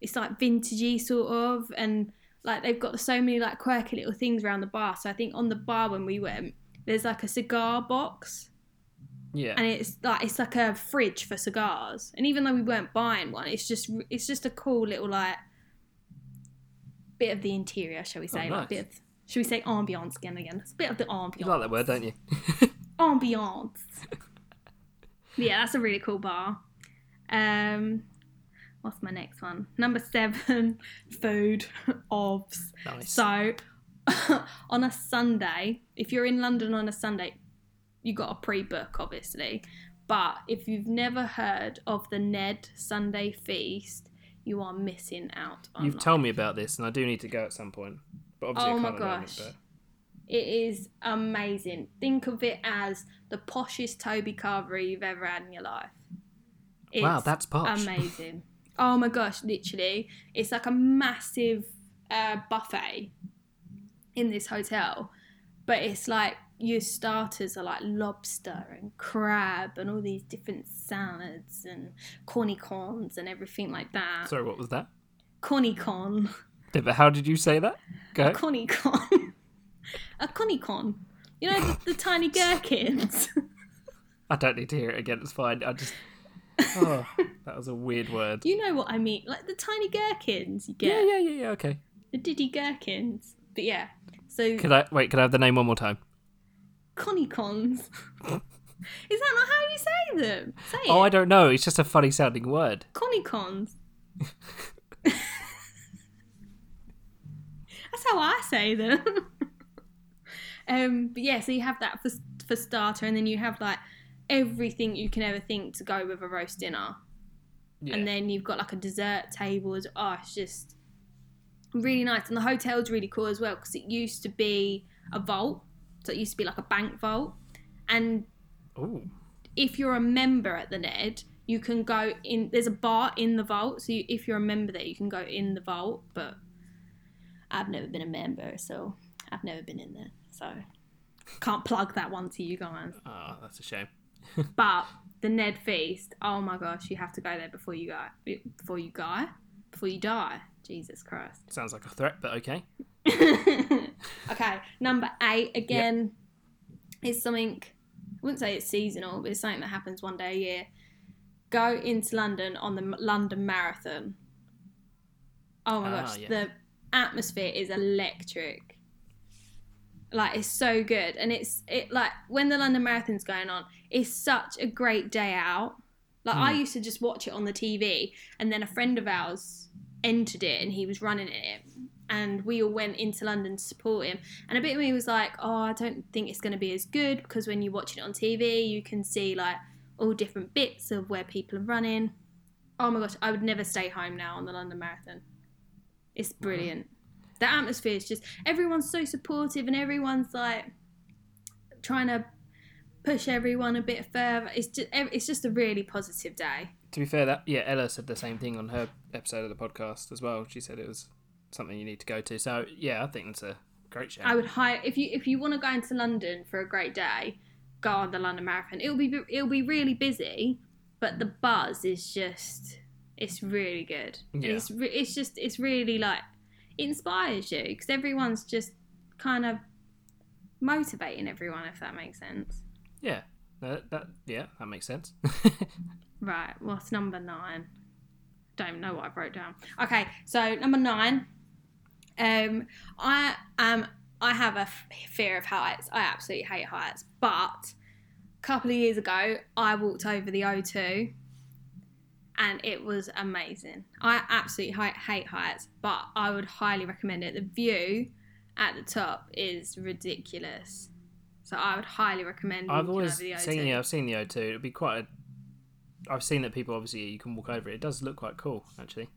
Speaker 2: It's like vintagey sort of, and like they've got so many like quirky little things around the bar. So I think on the bar when we went, there's like a cigar box
Speaker 1: Yeah,
Speaker 2: and it's like it's like a fridge for cigars. And even though we weren't buying one, it's just it's just a cool little like bit of the interior, shall we say?
Speaker 1: Oh,
Speaker 2: Like bit of should we say ambiance again? Again, it's a bit of the ambiance.
Speaker 1: you like that word, don't you?
Speaker 2: Ambiance. yeah, that's a really cool bar. Um, what's my next one? Number seven, food obs.
Speaker 1: nice.
Speaker 2: So, on a Sunday, if you're in London on a Sunday, you got a pre-book, obviously. But if you've never heard of the Ned Sunday Feast, you are missing out. On
Speaker 1: You've
Speaker 2: life.
Speaker 1: told me about this, and I do need to go at some point. But obviously,
Speaker 2: Oh
Speaker 1: I
Speaker 2: my
Speaker 1: can't at the moment,
Speaker 2: gosh.
Speaker 1: but-
Speaker 2: It is amazing. Think of it as the poshest Toby Carvery you've ever had in your life. It's
Speaker 1: Wow, that's posh.
Speaker 2: amazing. Oh my gosh, literally, it's like a massive uh, buffet in this hotel, but it's like your starters are like lobster and crab and all these different salads and corny corns and everything like that.
Speaker 1: Sorry, what was that?
Speaker 2: Corny corn.
Speaker 1: Yeah, But how did you say that? Go.
Speaker 2: A con. a conny con. You know the, the tiny gherkins.
Speaker 1: I don't need to hear it again. It's fine. I just. Oh, that was a weird word.
Speaker 2: you know what I mean, like the tiny gherkins you
Speaker 1: Yeah,
Speaker 2: get,
Speaker 1: yeah, yeah, yeah. Okay.
Speaker 2: the diddy gherkins. But yeah, so
Speaker 1: Could I wait? Could I have the name one more time?
Speaker 2: conny cons. Is that not how you say them? Say
Speaker 1: Oh, I don't know. It's just a funny sounding word.
Speaker 2: Conny cons. That's how I say them. um, but yeah, so you have that for for starter, and then you have like everything you can ever think to go with a roast dinner,
Speaker 1: Yeah.
Speaker 2: and then you've got like a dessert table. As, oh, it's just really nice, and the hotel's really cool as well because it used to be a vault, so it used to be like a bank vault, and
Speaker 1: Ooh.
Speaker 2: if you're a member at the Ned, you can go in. There's a bar in the vault, so you, if you're a member there, you can go in the vault. But I've never been a member, so I've never been in there, so can't plug that one to you guys.
Speaker 1: Oh, that's a shame.
Speaker 2: But the Ned feast, oh my gosh, you have to go there before you go. Before you die, before you die. Jesus Christ.
Speaker 1: Sounds like a threat, but okay.
Speaker 2: okay, number eight again is something. I wouldn't say it's seasonal, but it's something that happens one day a year. Go into London on the London Marathon. Oh my
Speaker 1: Ah,
Speaker 2: gosh,
Speaker 1: yes.
Speaker 2: the atmosphere is electric. Like it's so good, and it's it like when the London Marathon's going on, it's such a great day out. Like I
Speaker 1: Hmm.
Speaker 2: used to just watch it on the TV, and then a friend of ours entered it, and he was running it, and we all went into London to support him. And a bit of me was like, oh, I don't think it's going to be as good because when you're watching it on TV, you can see like all different bits of where people are running. Oh my gosh, I would never stay home now on the London Marathon. It's brilliant. The atmosphere is just everyone's so supportive and everyone's like trying to push everyone a bit further. It's just it's just a really positive day.
Speaker 1: To be fair, that yeah, Ella said the same thing on her episode of the podcast as well. She said it was something you need to go to. So yeah, I think that's a great show.
Speaker 2: I would hire if you if you want to go into London for a great day, go on the London Marathon. It'll be it'll be really busy, but the buzz is just it's really good. And
Speaker 1: Yeah.
Speaker 2: It's re- it's just it's really like inspires you because everyone's just kind of motivating everyone if that makes sense.
Speaker 1: yeah, that, that yeah, that makes sense.
Speaker 2: Right, what's number nine? Don't know what I wrote down. Okay, so number nine. Um, I am. I have a f- fear of heights. I absolutely hate heights. But a couple of years ago, I walked over the O2, and it was amazing. I absolutely hate heights, but I would highly recommend it. The view at the top is ridiculous. So I would highly recommend.
Speaker 1: I've always
Speaker 2: the O2.
Speaker 1: seen yeah, I've seen the O2. It'd be quite a. I've seen that people obviously you can walk over it. It does look quite cool actually.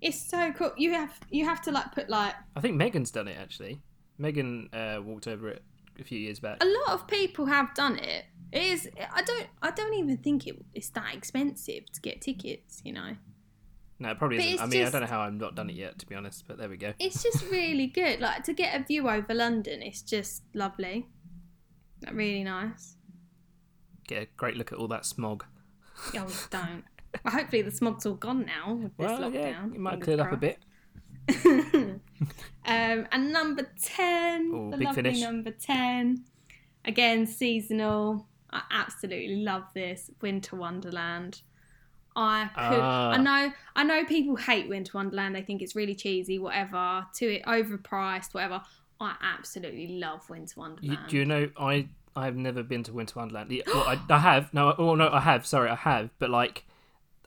Speaker 2: It's so cool. You have you have to like put like
Speaker 1: I think Megan's done it actually. Megan uh, walked over it a few years back.
Speaker 2: a lot of people have done it. It is. I don't. I don't even think it, it's that expensive to get tickets. You know,
Speaker 1: No, it probably
Speaker 2: But
Speaker 1: isn't. I mean, I don't know how I've not done it yet, to be honest. But there we go.
Speaker 2: it's just really good. Like to get a view over London, it's just lovely. Like, really nice.
Speaker 1: Get a great look at all that smog.
Speaker 2: Oh, don't. Well, hopefully the smog's all gone now with this
Speaker 1: Well, yeah, it might cleared up a bit.
Speaker 2: um, and number 10,
Speaker 1: Ooh,
Speaker 2: the lovely
Speaker 1: finish.
Speaker 2: number 10. Again, seasonal. I absolutely love this. Winter Wonderland. I could.
Speaker 1: Ah.
Speaker 2: I know. I know people hate Winter Wonderland. They think it's really cheesy, whatever. To it, overpriced, whatever. I absolutely love Winter
Speaker 1: You,
Speaker 2: Wonderland.
Speaker 1: do you know I I have never been to Winter Wonderland. Well, I, I have. No, oh no, I have. Sorry, I have. But like,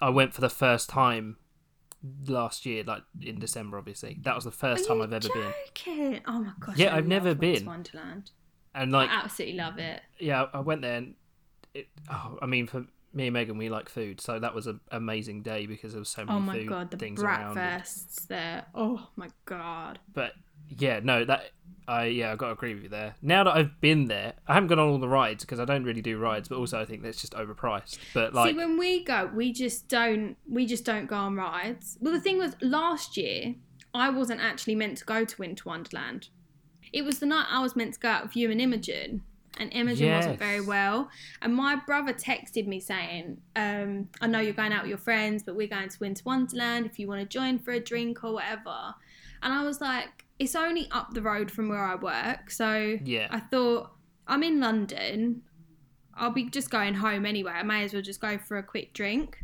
Speaker 1: I went for the first time last year, like in December. Obviously, that was the
Speaker 2: Are
Speaker 1: first time
Speaker 2: you
Speaker 1: I've ever been.
Speaker 2: joking? Oh my gosh!
Speaker 1: Yeah,
Speaker 2: I
Speaker 1: I've never been.
Speaker 2: Wonderland.
Speaker 1: And like,
Speaker 2: I absolutely love it.
Speaker 1: yeah, I went there, and it, oh, I mean, for me and Megan, we like food, so that was an amazing day because there was so oh many
Speaker 2: Oh my god, the
Speaker 1: things around.
Speaker 2: breakfasts there. Oh my god.
Speaker 1: But yeah, no, that I yeah, I got to agree with you there. Now that I've been there, I haven't gone on all the rides because I don't really do rides, but also I think that's just overpriced. But like,
Speaker 2: See, when we go, we just don't. We just don't go on rides. Well, the thing was, last year I wasn't actually meant to go to Winter Wonderland. It was the night I was meant to go out with you and Imogen, and Imogen wasn't very well. And my brother texted me saying, um, "I know you're going out with your friends, but we're going to Winter Wonderland. If you want to join for a drink or whatever." And I was like, "It's only up the road from where I work, so
Speaker 1: yeah,
Speaker 2: I thought I'm in London. I'll be just going home anyway. I may as well just go for a quick drink.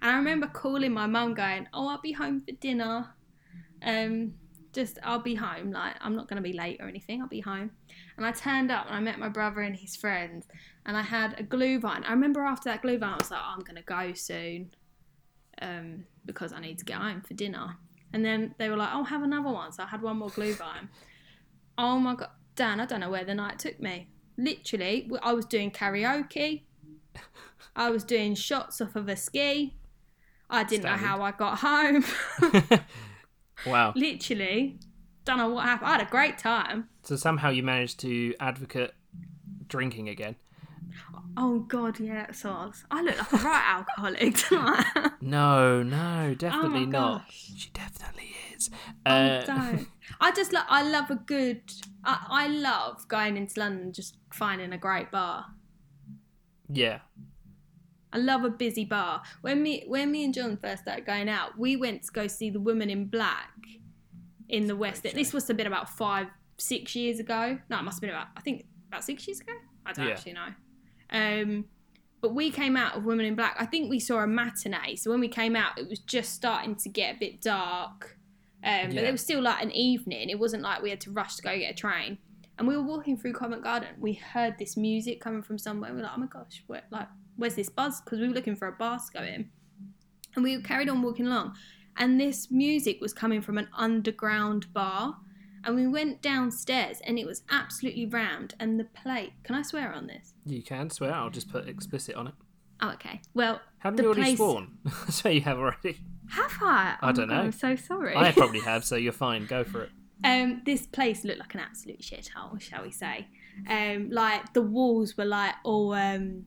Speaker 2: And I remember calling my mum, going, "Oh, I'll be home for dinner. Um, just I'll be home. Like I'm not going to be late or anything. I'll be home." And I turned up and I met my brother and his friends, and I had a Glühwein. I remember after that Glühwein, I was like, oh, "I'm going to go soon, um, because I need to get home for dinner." And then they were like, "Oh, have another one." So I had one more glue Glühwein. oh my god, Dan! I don't know where the night took me. Literally, I was doing karaoke. I was doing shots off of a ski. I didn't know how I got home.
Speaker 1: Wow.
Speaker 2: Literally, don't know what happened. I had a great time.
Speaker 1: So somehow you managed to advocate drinking again.
Speaker 2: Oh god, yeah, so I, I look like a right alcoholic, don't I?
Speaker 1: No, no, definitely not.
Speaker 2: Oh gosh.
Speaker 1: She definitely is. Uh,
Speaker 2: don't. I just like I love a good. I, I love going into London and just finding a great bar.
Speaker 1: yeah.
Speaker 2: I love a busy bar. When me when me and John first started going out, we went to go see the Woman in Black in the West.
Speaker 1: great
Speaker 2: This must have been about five, six years ago. No, it must have been about I think about six years ago. I don't
Speaker 1: Yeah.
Speaker 2: actually know. Um, but we came out of Women in Black. I think we saw a matinee. So when we came out, it was just starting to get a bit dark. Um, But
Speaker 1: Yeah.
Speaker 2: it was still like an evening. It wasn't like we had to rush to go get a train. And we were walking through Covent Garden. We heard this music coming from somewhere. We were like, oh my gosh, where, like, where's this buzz? Because we were looking for a bar to go in. And we carried on walking along. And this music was coming from an underground bar. And we went downstairs and it was absolutely rammed. And the plate, can I swear on this?
Speaker 1: You can swear. I'll just put explicit on it.
Speaker 2: Oh, okay. Well,
Speaker 1: Haven't
Speaker 2: the
Speaker 1: you already
Speaker 2: place-
Speaker 1: sworn? so you have already.
Speaker 2: Have I?
Speaker 1: I
Speaker 2: Oh
Speaker 1: don't
Speaker 2: God,
Speaker 1: know.
Speaker 2: I'm so sorry.
Speaker 1: I probably have, so you're fine. Go for it.
Speaker 2: Um, this place looked like an absolute shithole, shall we say? Um, like the walls were like all um,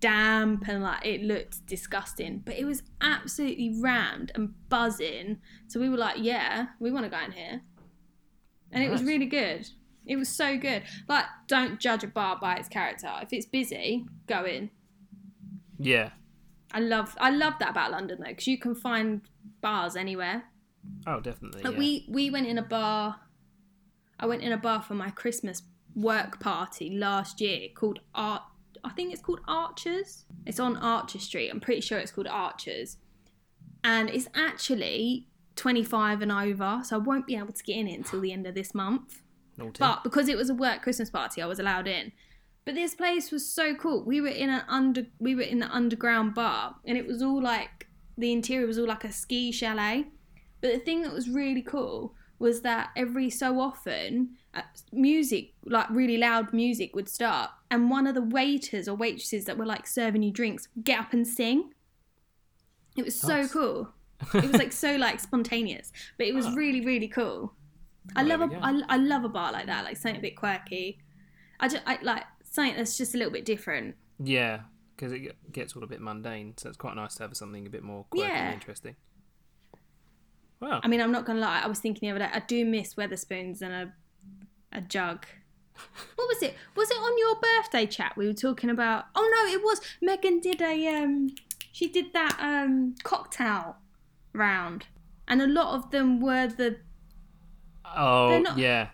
Speaker 2: damp and like it looked disgusting, but it was absolutely rammed and buzzing. So we were like, yeah, we want to go in here, and it was really good. It was so good. Like, don't judge a bar by its character. If it's busy, go in.
Speaker 1: Yeah.
Speaker 2: I love, I love that about London though, because you can find bars anywhere.
Speaker 1: Oh, definitely.
Speaker 2: Like
Speaker 1: yeah.
Speaker 2: we we went in a bar. I went in a bar for my Christmas work party last year called Art. I think it's called Archers. It's on Archer Street. I'm pretty sure it's called Archers, and it's actually 25 and over. So I won't be able to get in it until the end of this month.
Speaker 1: Naughty.
Speaker 2: But because it was a work Christmas party, I was allowed in. But this place was so cool. We were in an under we were in the underground bar and it was all like the interior was all like a ski chalet. But the thing that was really cool was that every so often uh, music like really loud music would start and one of the waiters or waitresses that were like serving you drinks would get up and sing. It was so cool. It was like so like spontaneous, but it was
Speaker 1: Ah.
Speaker 2: really really cool. I love a. I, I love a bar like that, like something a bit quirky. I just I like something that's just a little bit different.
Speaker 1: Yeah, because it gets all a bit mundane, so it's quite nice to have something a bit more quirky
Speaker 2: Yeah.
Speaker 1: and interesting. Wow.
Speaker 2: I mean, I'm not gonna lie. I was thinking the other day. I do miss Wetherspoons and a a jug. What was it? Was it on your birthday chat? We were talking about. Oh no, it was. Megan did a um. She did that um cocktail round, and a lot of them were the.
Speaker 1: Oh,
Speaker 2: they're not-
Speaker 1: yeah.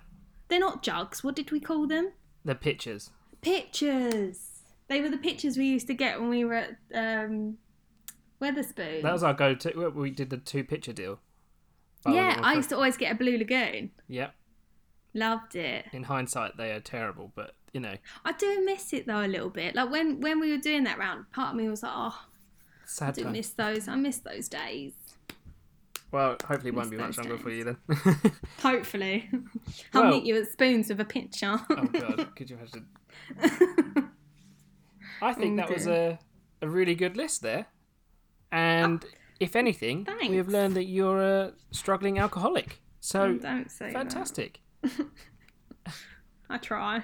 Speaker 2: They're not jugs. What did we call them?
Speaker 1: The pitchers.
Speaker 2: Pitchers. They were the pitchers we used to get when we were at um, Wetherspoons.
Speaker 1: That was our go-to. We did the two-pitcher deal. Oh,
Speaker 2: yeah, I used to always get a Blue Lagoon.
Speaker 1: Yep.
Speaker 2: Loved it.
Speaker 1: In hindsight, they are terrible, but you know,
Speaker 2: I do miss it though a little bit. Like when when we were doing that round, part of me was like, oh,
Speaker 1: Sad I
Speaker 2: do
Speaker 1: time.
Speaker 2: miss those. I miss those days.
Speaker 1: Well, hopefully, it won't be much
Speaker 2: those
Speaker 1: longer for you then.
Speaker 2: Hopefully, I'll
Speaker 1: Well-
Speaker 2: meet you at Spoons with a picture.
Speaker 1: oh god, could you imagine? I think
Speaker 2: Oh,
Speaker 1: that was a a really good list there, and ah, if anything, we have learned that you're a struggling alcoholic. So oh,
Speaker 2: Don't say that.
Speaker 1: fantastic.
Speaker 2: I try.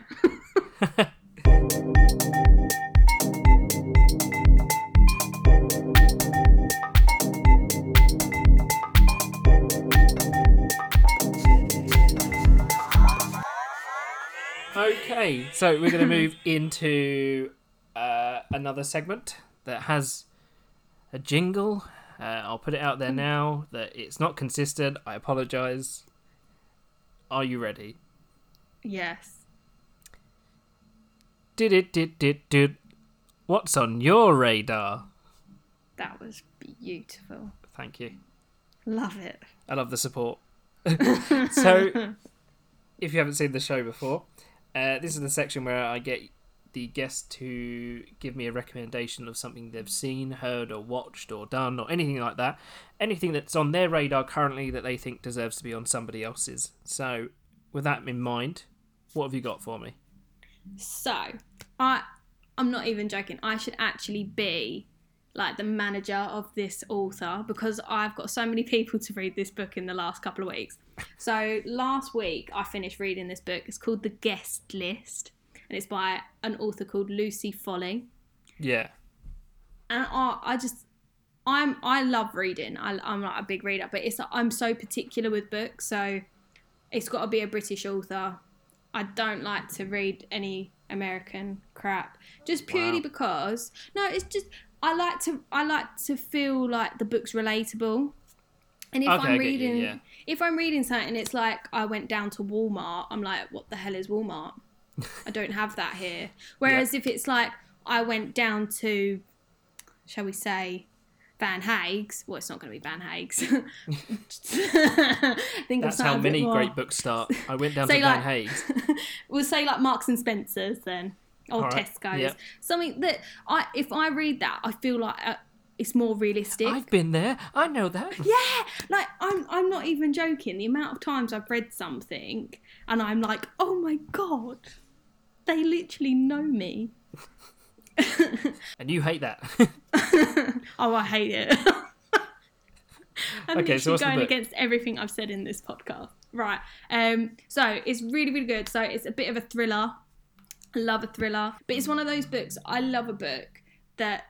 Speaker 1: Okay, so we're going to move into uh, another segment that has a jingle. Uh, I'll put it out there now that it's not consistent. I apologise. Are you ready?
Speaker 2: Yes.
Speaker 1: Did it, did, did, did. What's on your radar?
Speaker 2: That was beautiful.
Speaker 1: Thank you.
Speaker 2: Love it.
Speaker 1: I love the support. so, if you haven't seen the show before, uh, this is the section where I get the guest to give me a recommendation of something they've seen, heard, or watched, or done, or anything like that. Anything that's on their radar currently that they think deserves to be on somebody else's. So, with that in mind, what have you got for me?
Speaker 2: So, I I'm not even joking. I should actually be like the manager of this author because I've got so many people to read this book in the last couple of weeks. So, last week I finished reading this book. It's called The Guest List and it's by an author called Lucy Foley.
Speaker 1: Yeah.
Speaker 2: And I, I just I'm I love reading. I, I'm not a big reader, but it's I'm so particular with books, so it's got to be a British author. I don't like to read any American crap, just purely
Speaker 1: Wow.
Speaker 2: because no, it's just I like to I like to feel like the book's relatable. And if
Speaker 1: Okay,
Speaker 2: I'm
Speaker 1: get you,
Speaker 2: reading,
Speaker 1: yeah.
Speaker 2: if I'm reading something, and it's like I went down to Walmart. I'm like, what the hell is Walmart? I don't have that here. Whereas if it's like I went down to, shall we say, Van Hage's. Well, it's not going to be Van Hage's. Think
Speaker 1: That's how
Speaker 2: something a bit
Speaker 1: many great books start. I went down to Van
Speaker 2: like-
Speaker 1: Hayes.
Speaker 2: we'll say like Marks and Spencers then, or
Speaker 1: right,
Speaker 2: Tesco's.
Speaker 1: yeah.
Speaker 2: Something that I, if I read that, I feel like uh, it's more realistic.
Speaker 1: I've been there. I know that.
Speaker 2: Yeah, like I'm I'm not even joking. The amount of times I've read something and I'm like, "Oh my god. They literally know me."
Speaker 1: And you hate that.
Speaker 2: oh, I hate it. I'm
Speaker 1: Okay,
Speaker 2: literally
Speaker 1: so
Speaker 2: going against everything I've said in this podcast. Right. Um so it's really really good. So it's a bit of a thriller. I love a thriller, but it's one of those books. I love a book that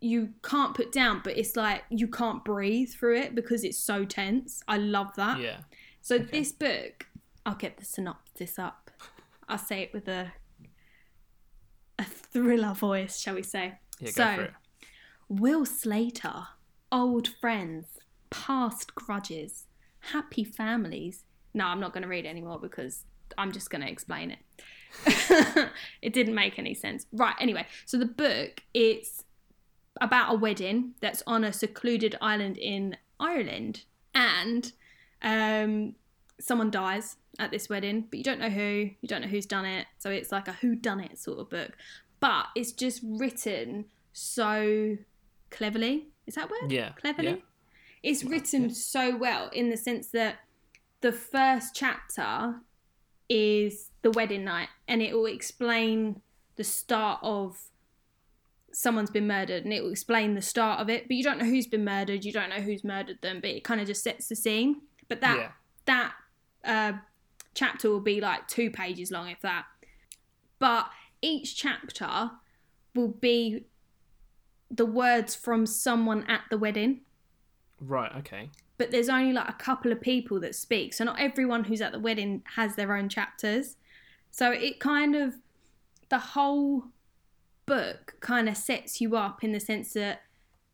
Speaker 2: you can't put down, but it's like you can't breathe through it because it's so tense. I love that.
Speaker 1: yeah.
Speaker 2: So this book, I'll get the synopsis up. I'll say it with a a thriller voice, shall we say?
Speaker 1: Yeah, go
Speaker 2: so. Will Slater, old friends, past grudges, happy families. No, I'm not going to read anymore because I'm just going to explain it. it didn't make any sense. Right, anyway, so the book it's about a wedding that's on a secluded island in Ireland and um someone dies at this wedding, but you don't know who, you don't know who's done it. So it's like a who done it sort of book. But it's just written so cleverly. Is that word?
Speaker 1: Yeah.
Speaker 2: Cleverly?
Speaker 1: Yeah.
Speaker 2: It's written so well in the sense that the first chapter is the wedding night and it will explain the start of someone's been murdered and it will explain the start of it but you don't know who's been murdered you don't know who's murdered them but it kind of just sets the scene but that
Speaker 1: Yeah.
Speaker 2: that uh, chapter will be like two pages long if that but each chapter will be the words from someone at the wedding
Speaker 1: Right. Okay.
Speaker 2: but there's only like a couple of people that speak so not everyone who's at the wedding has their own chapters so it kind of the whole book kind of sets you up in the sense that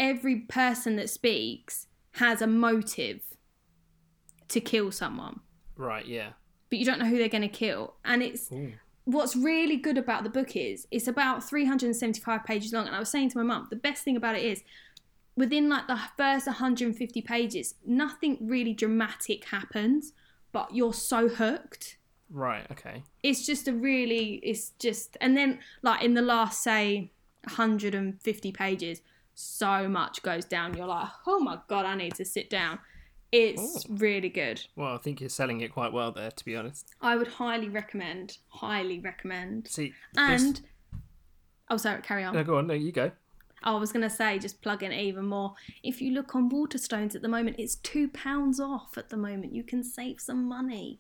Speaker 2: every person that speaks has a motive to kill someone
Speaker 1: Right. Yeah.
Speaker 2: but you don't know who they're going to kill and it's
Speaker 1: Ooh.
Speaker 2: what's really good about the book is it's about 375 pages long and i was saying to my mum the best thing about it is within like the first 150 pages nothing really dramatic happens but you're so hooked
Speaker 1: Right. Okay.
Speaker 2: it's just a really it's just and then like in the last say 150 pages so much goes down you're like oh my god i need to sit down it's
Speaker 1: Ooh.
Speaker 2: really good
Speaker 1: Well, I think you're selling it quite well there, to be honest.
Speaker 2: i would highly recommend highly recommend
Speaker 1: See.
Speaker 2: and
Speaker 1: This...
Speaker 2: oh sorry carry on
Speaker 1: No, go on. No, you go.
Speaker 2: I was going to say, just plug in even more. If you look on Waterstones at the moment, it's two pounds off at the moment. You can save some money.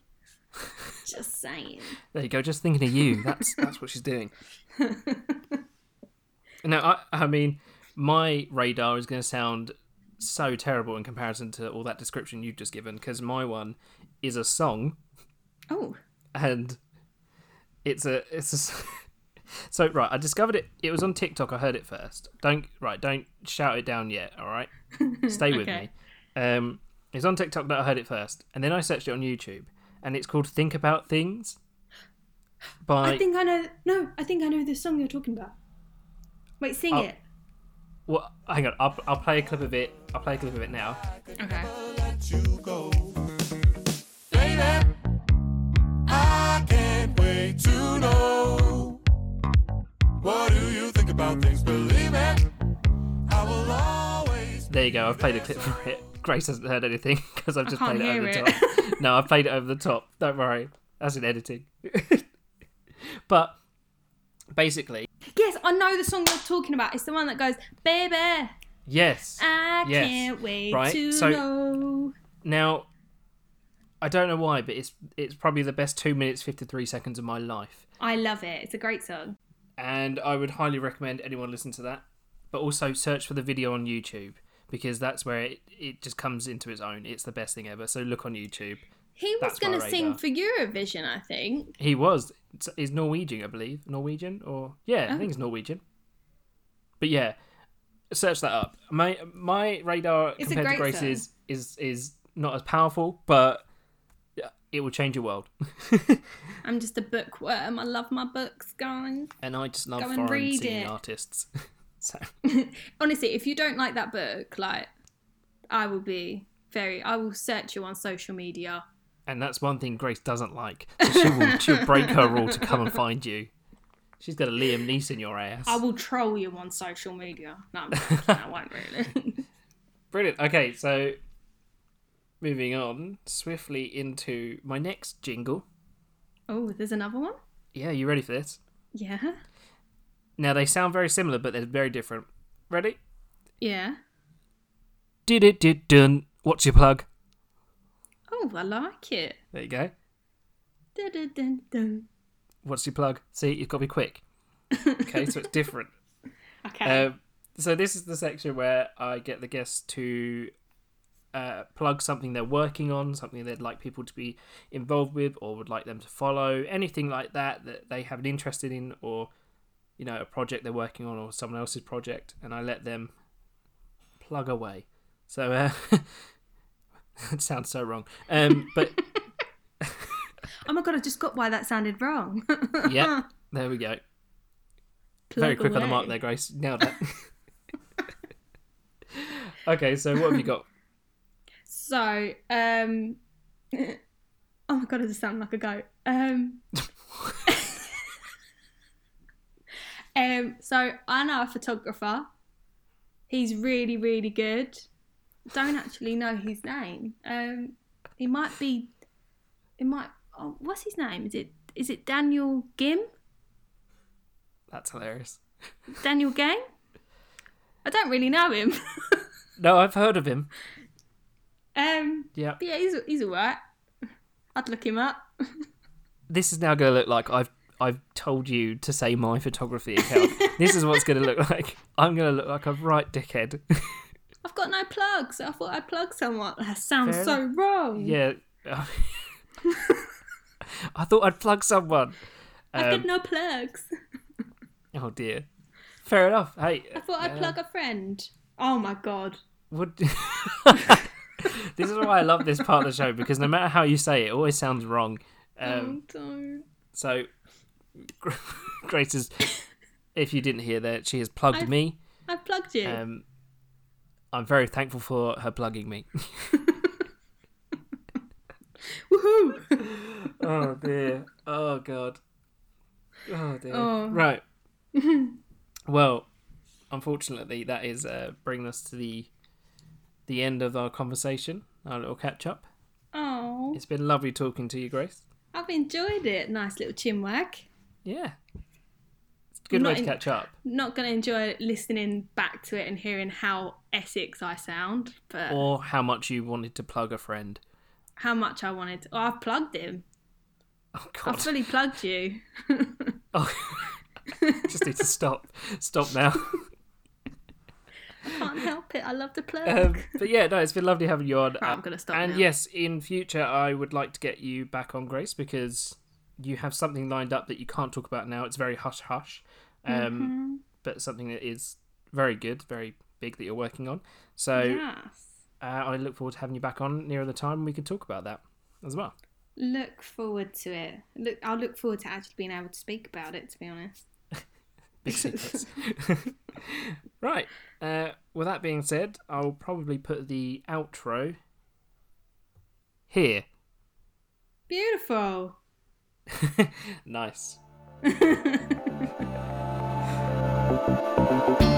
Speaker 2: just saying.
Speaker 1: There you go. Just thinking of you. That's that's what she's doing. No, I, I mean, my radar is going to sound so terrible in comparison to all that description you've just given because my one is a song
Speaker 2: Oh,
Speaker 1: and it's a it's a so right i discovered it it was on tiktok i heard it first don't right don't shout it down yet all right stay with
Speaker 2: Okay.
Speaker 1: me um it's on tiktok that i heard it first and then i searched it on youtube and it's called think about things by
Speaker 2: I think I know. No, I think I know the song you're talking about. Wait, sing
Speaker 1: Oh.
Speaker 2: it.
Speaker 1: well hang on I'll, I'll play a clip of it i'll play a clip of it now
Speaker 2: Okay.
Speaker 3: let you go. Lady, I can't wait to know about things, believe it. I will always.
Speaker 1: There you go. I've played a clip for it. Grace hasn't heard anything because I've just played it over
Speaker 2: hear
Speaker 1: the top. no, I've played it over the top. Don't worry. That's in editing. but basically,
Speaker 2: Yes, I know the song you're talking about. It's the one that goes, "Baby,
Speaker 1: yes.
Speaker 2: I
Speaker 1: Yes.
Speaker 2: can't wait
Speaker 1: Right,
Speaker 2: to
Speaker 1: so-
Speaker 2: know."
Speaker 1: Now, I don't know why, but it's it's probably the best two minutes fifty three seconds of my life,
Speaker 2: I love it. It's a great song.
Speaker 1: and I would highly recommend anyone listen to that. But also search for the video on YouTube because that's where it, it just comes into its own. It's the best thing ever. So look on YouTube.
Speaker 2: He was going to sing for Eurovision, I think.
Speaker 1: He was. He's Norwegian, I believe. Norwegian or yeah, I think he's oh. Norwegian. But yeah, search that up. My my radar
Speaker 2: It's
Speaker 1: compared to. Grace's is is not as powerful, but it will change your world.
Speaker 2: I'm just a bookworm. I love my books, guys.
Speaker 1: and I just love
Speaker 2: Go
Speaker 1: foreign singing artists. so
Speaker 2: Honestly, if you don't like that book, like, I will be very. I will search you on social media.
Speaker 1: and that's one thing Grace doesn't like. She will she'll break her rule to come and find you. She's got a Liam Neeson your ass.
Speaker 2: I will troll you on social media. No, I won't really.
Speaker 1: Brilliant. Okay, so moving on swiftly into my next jingle.
Speaker 2: oh, there's another one.
Speaker 1: Yeah, you ready for this?
Speaker 2: Yeah,
Speaker 1: Now they sound very similar, but they're very different. Ready?
Speaker 2: yeah.
Speaker 1: Did it did done. What's your plug?
Speaker 2: Oh, I like it.
Speaker 1: There you go.
Speaker 2: Dun, dun, dun, dun.
Speaker 1: What's your plug? See, you've got to be quick. Okay, so it's different.
Speaker 2: Okay.
Speaker 1: Um, so this is the section where I get the guests to uh, plug something they're working on, something they'd like people to be involved with, or would like them to follow, anything like that that they have an interest in, or you know, a project they're working on, or someone else's project, and I let them plug away. So uh, it sounds so wrong, um, but
Speaker 2: oh my god, I just got why that sounded wrong.
Speaker 1: yeah, there we go. Very
Speaker 2: Plug
Speaker 1: quick on the mark there, Grace. Nailed it. okay, so what have you got?
Speaker 2: So, um, oh my god, I just sound like a goat. Um, um, so I know a photographer. He's really, really good. Don't actually know his name. Um, he might be. It might. Oh, what's his name? Is it? Is it Daniel Game?
Speaker 1: That's hilarious.
Speaker 2: Daniel Game? I don't really know him.
Speaker 1: No, I've heard of him.
Speaker 2: um,
Speaker 1: Yeah.
Speaker 2: yeah, he's he's alright. I'd look him up.
Speaker 1: This is now going to look like I've I've told you to say my photography account. this is what's going to look like. I'm going to look like a right dickhead.
Speaker 2: I've got no plugs. I thought I'd plug someone. That sounds
Speaker 1: Fair
Speaker 2: so wrong.
Speaker 1: yeah. I thought I'd plug someone.
Speaker 2: I've
Speaker 1: Um,
Speaker 2: got no plugs.
Speaker 1: oh dear. Fair enough. Hey.
Speaker 2: I thought I'd
Speaker 1: uh,
Speaker 2: plug a friend. Oh my god.
Speaker 1: Would this is why I love this part of the show because no matter how you say it, it always sounds wrong. Um,
Speaker 2: oh, don't.
Speaker 1: So, Grace is, if you didn't hear that, she has plugged
Speaker 2: I've-
Speaker 1: me.
Speaker 2: I've plugged you.
Speaker 1: Um, I'm very thankful for her plugging me.
Speaker 2: Woohoo!
Speaker 1: oh dear. Oh god. Oh dear.
Speaker 2: Oh.
Speaker 1: Right. well, unfortunately, that is uh, bringing us to the the end of our conversation, our little catch up.
Speaker 2: Oh,
Speaker 1: It's been lovely talking to you, Grace.
Speaker 2: I've enjoyed it. Nice little chin wag.
Speaker 1: Yeah. It's a good
Speaker 2: Not
Speaker 1: way to
Speaker 2: in-
Speaker 1: catch up.
Speaker 2: Not going to enjoy listening back to it and hearing how Essex I sound, but
Speaker 1: Or how much you wanted to plug a friend.
Speaker 2: how much I wanted. Oh, I've plugged him.
Speaker 1: Oh God!
Speaker 2: I've fully plugged you.
Speaker 1: Oh. Just need to stop. Stop now.
Speaker 2: I can't help it. I love to plug.
Speaker 1: Um, but yeah, no, it's been lovely having you on.
Speaker 2: Right, I'm gonna stop
Speaker 1: And
Speaker 2: now.
Speaker 1: yes, in future, I would like to get you back on, Grace, because you have something lined up that you can't talk about now. It's very hush hush, um,
Speaker 2: Mm-hmm.
Speaker 1: but something that is very good, very big that you're working on. So
Speaker 2: yes.
Speaker 1: uh, I look forward to having you back on nearer the time. and We can talk about that as well.
Speaker 2: Look forward to it. Look, I'll look forward to actually being able to speak about it. To be honest.
Speaker 1: Big secrets. right. Uh, with that being said, I'll probably put the outro here.
Speaker 2: Beautiful.
Speaker 1: nice.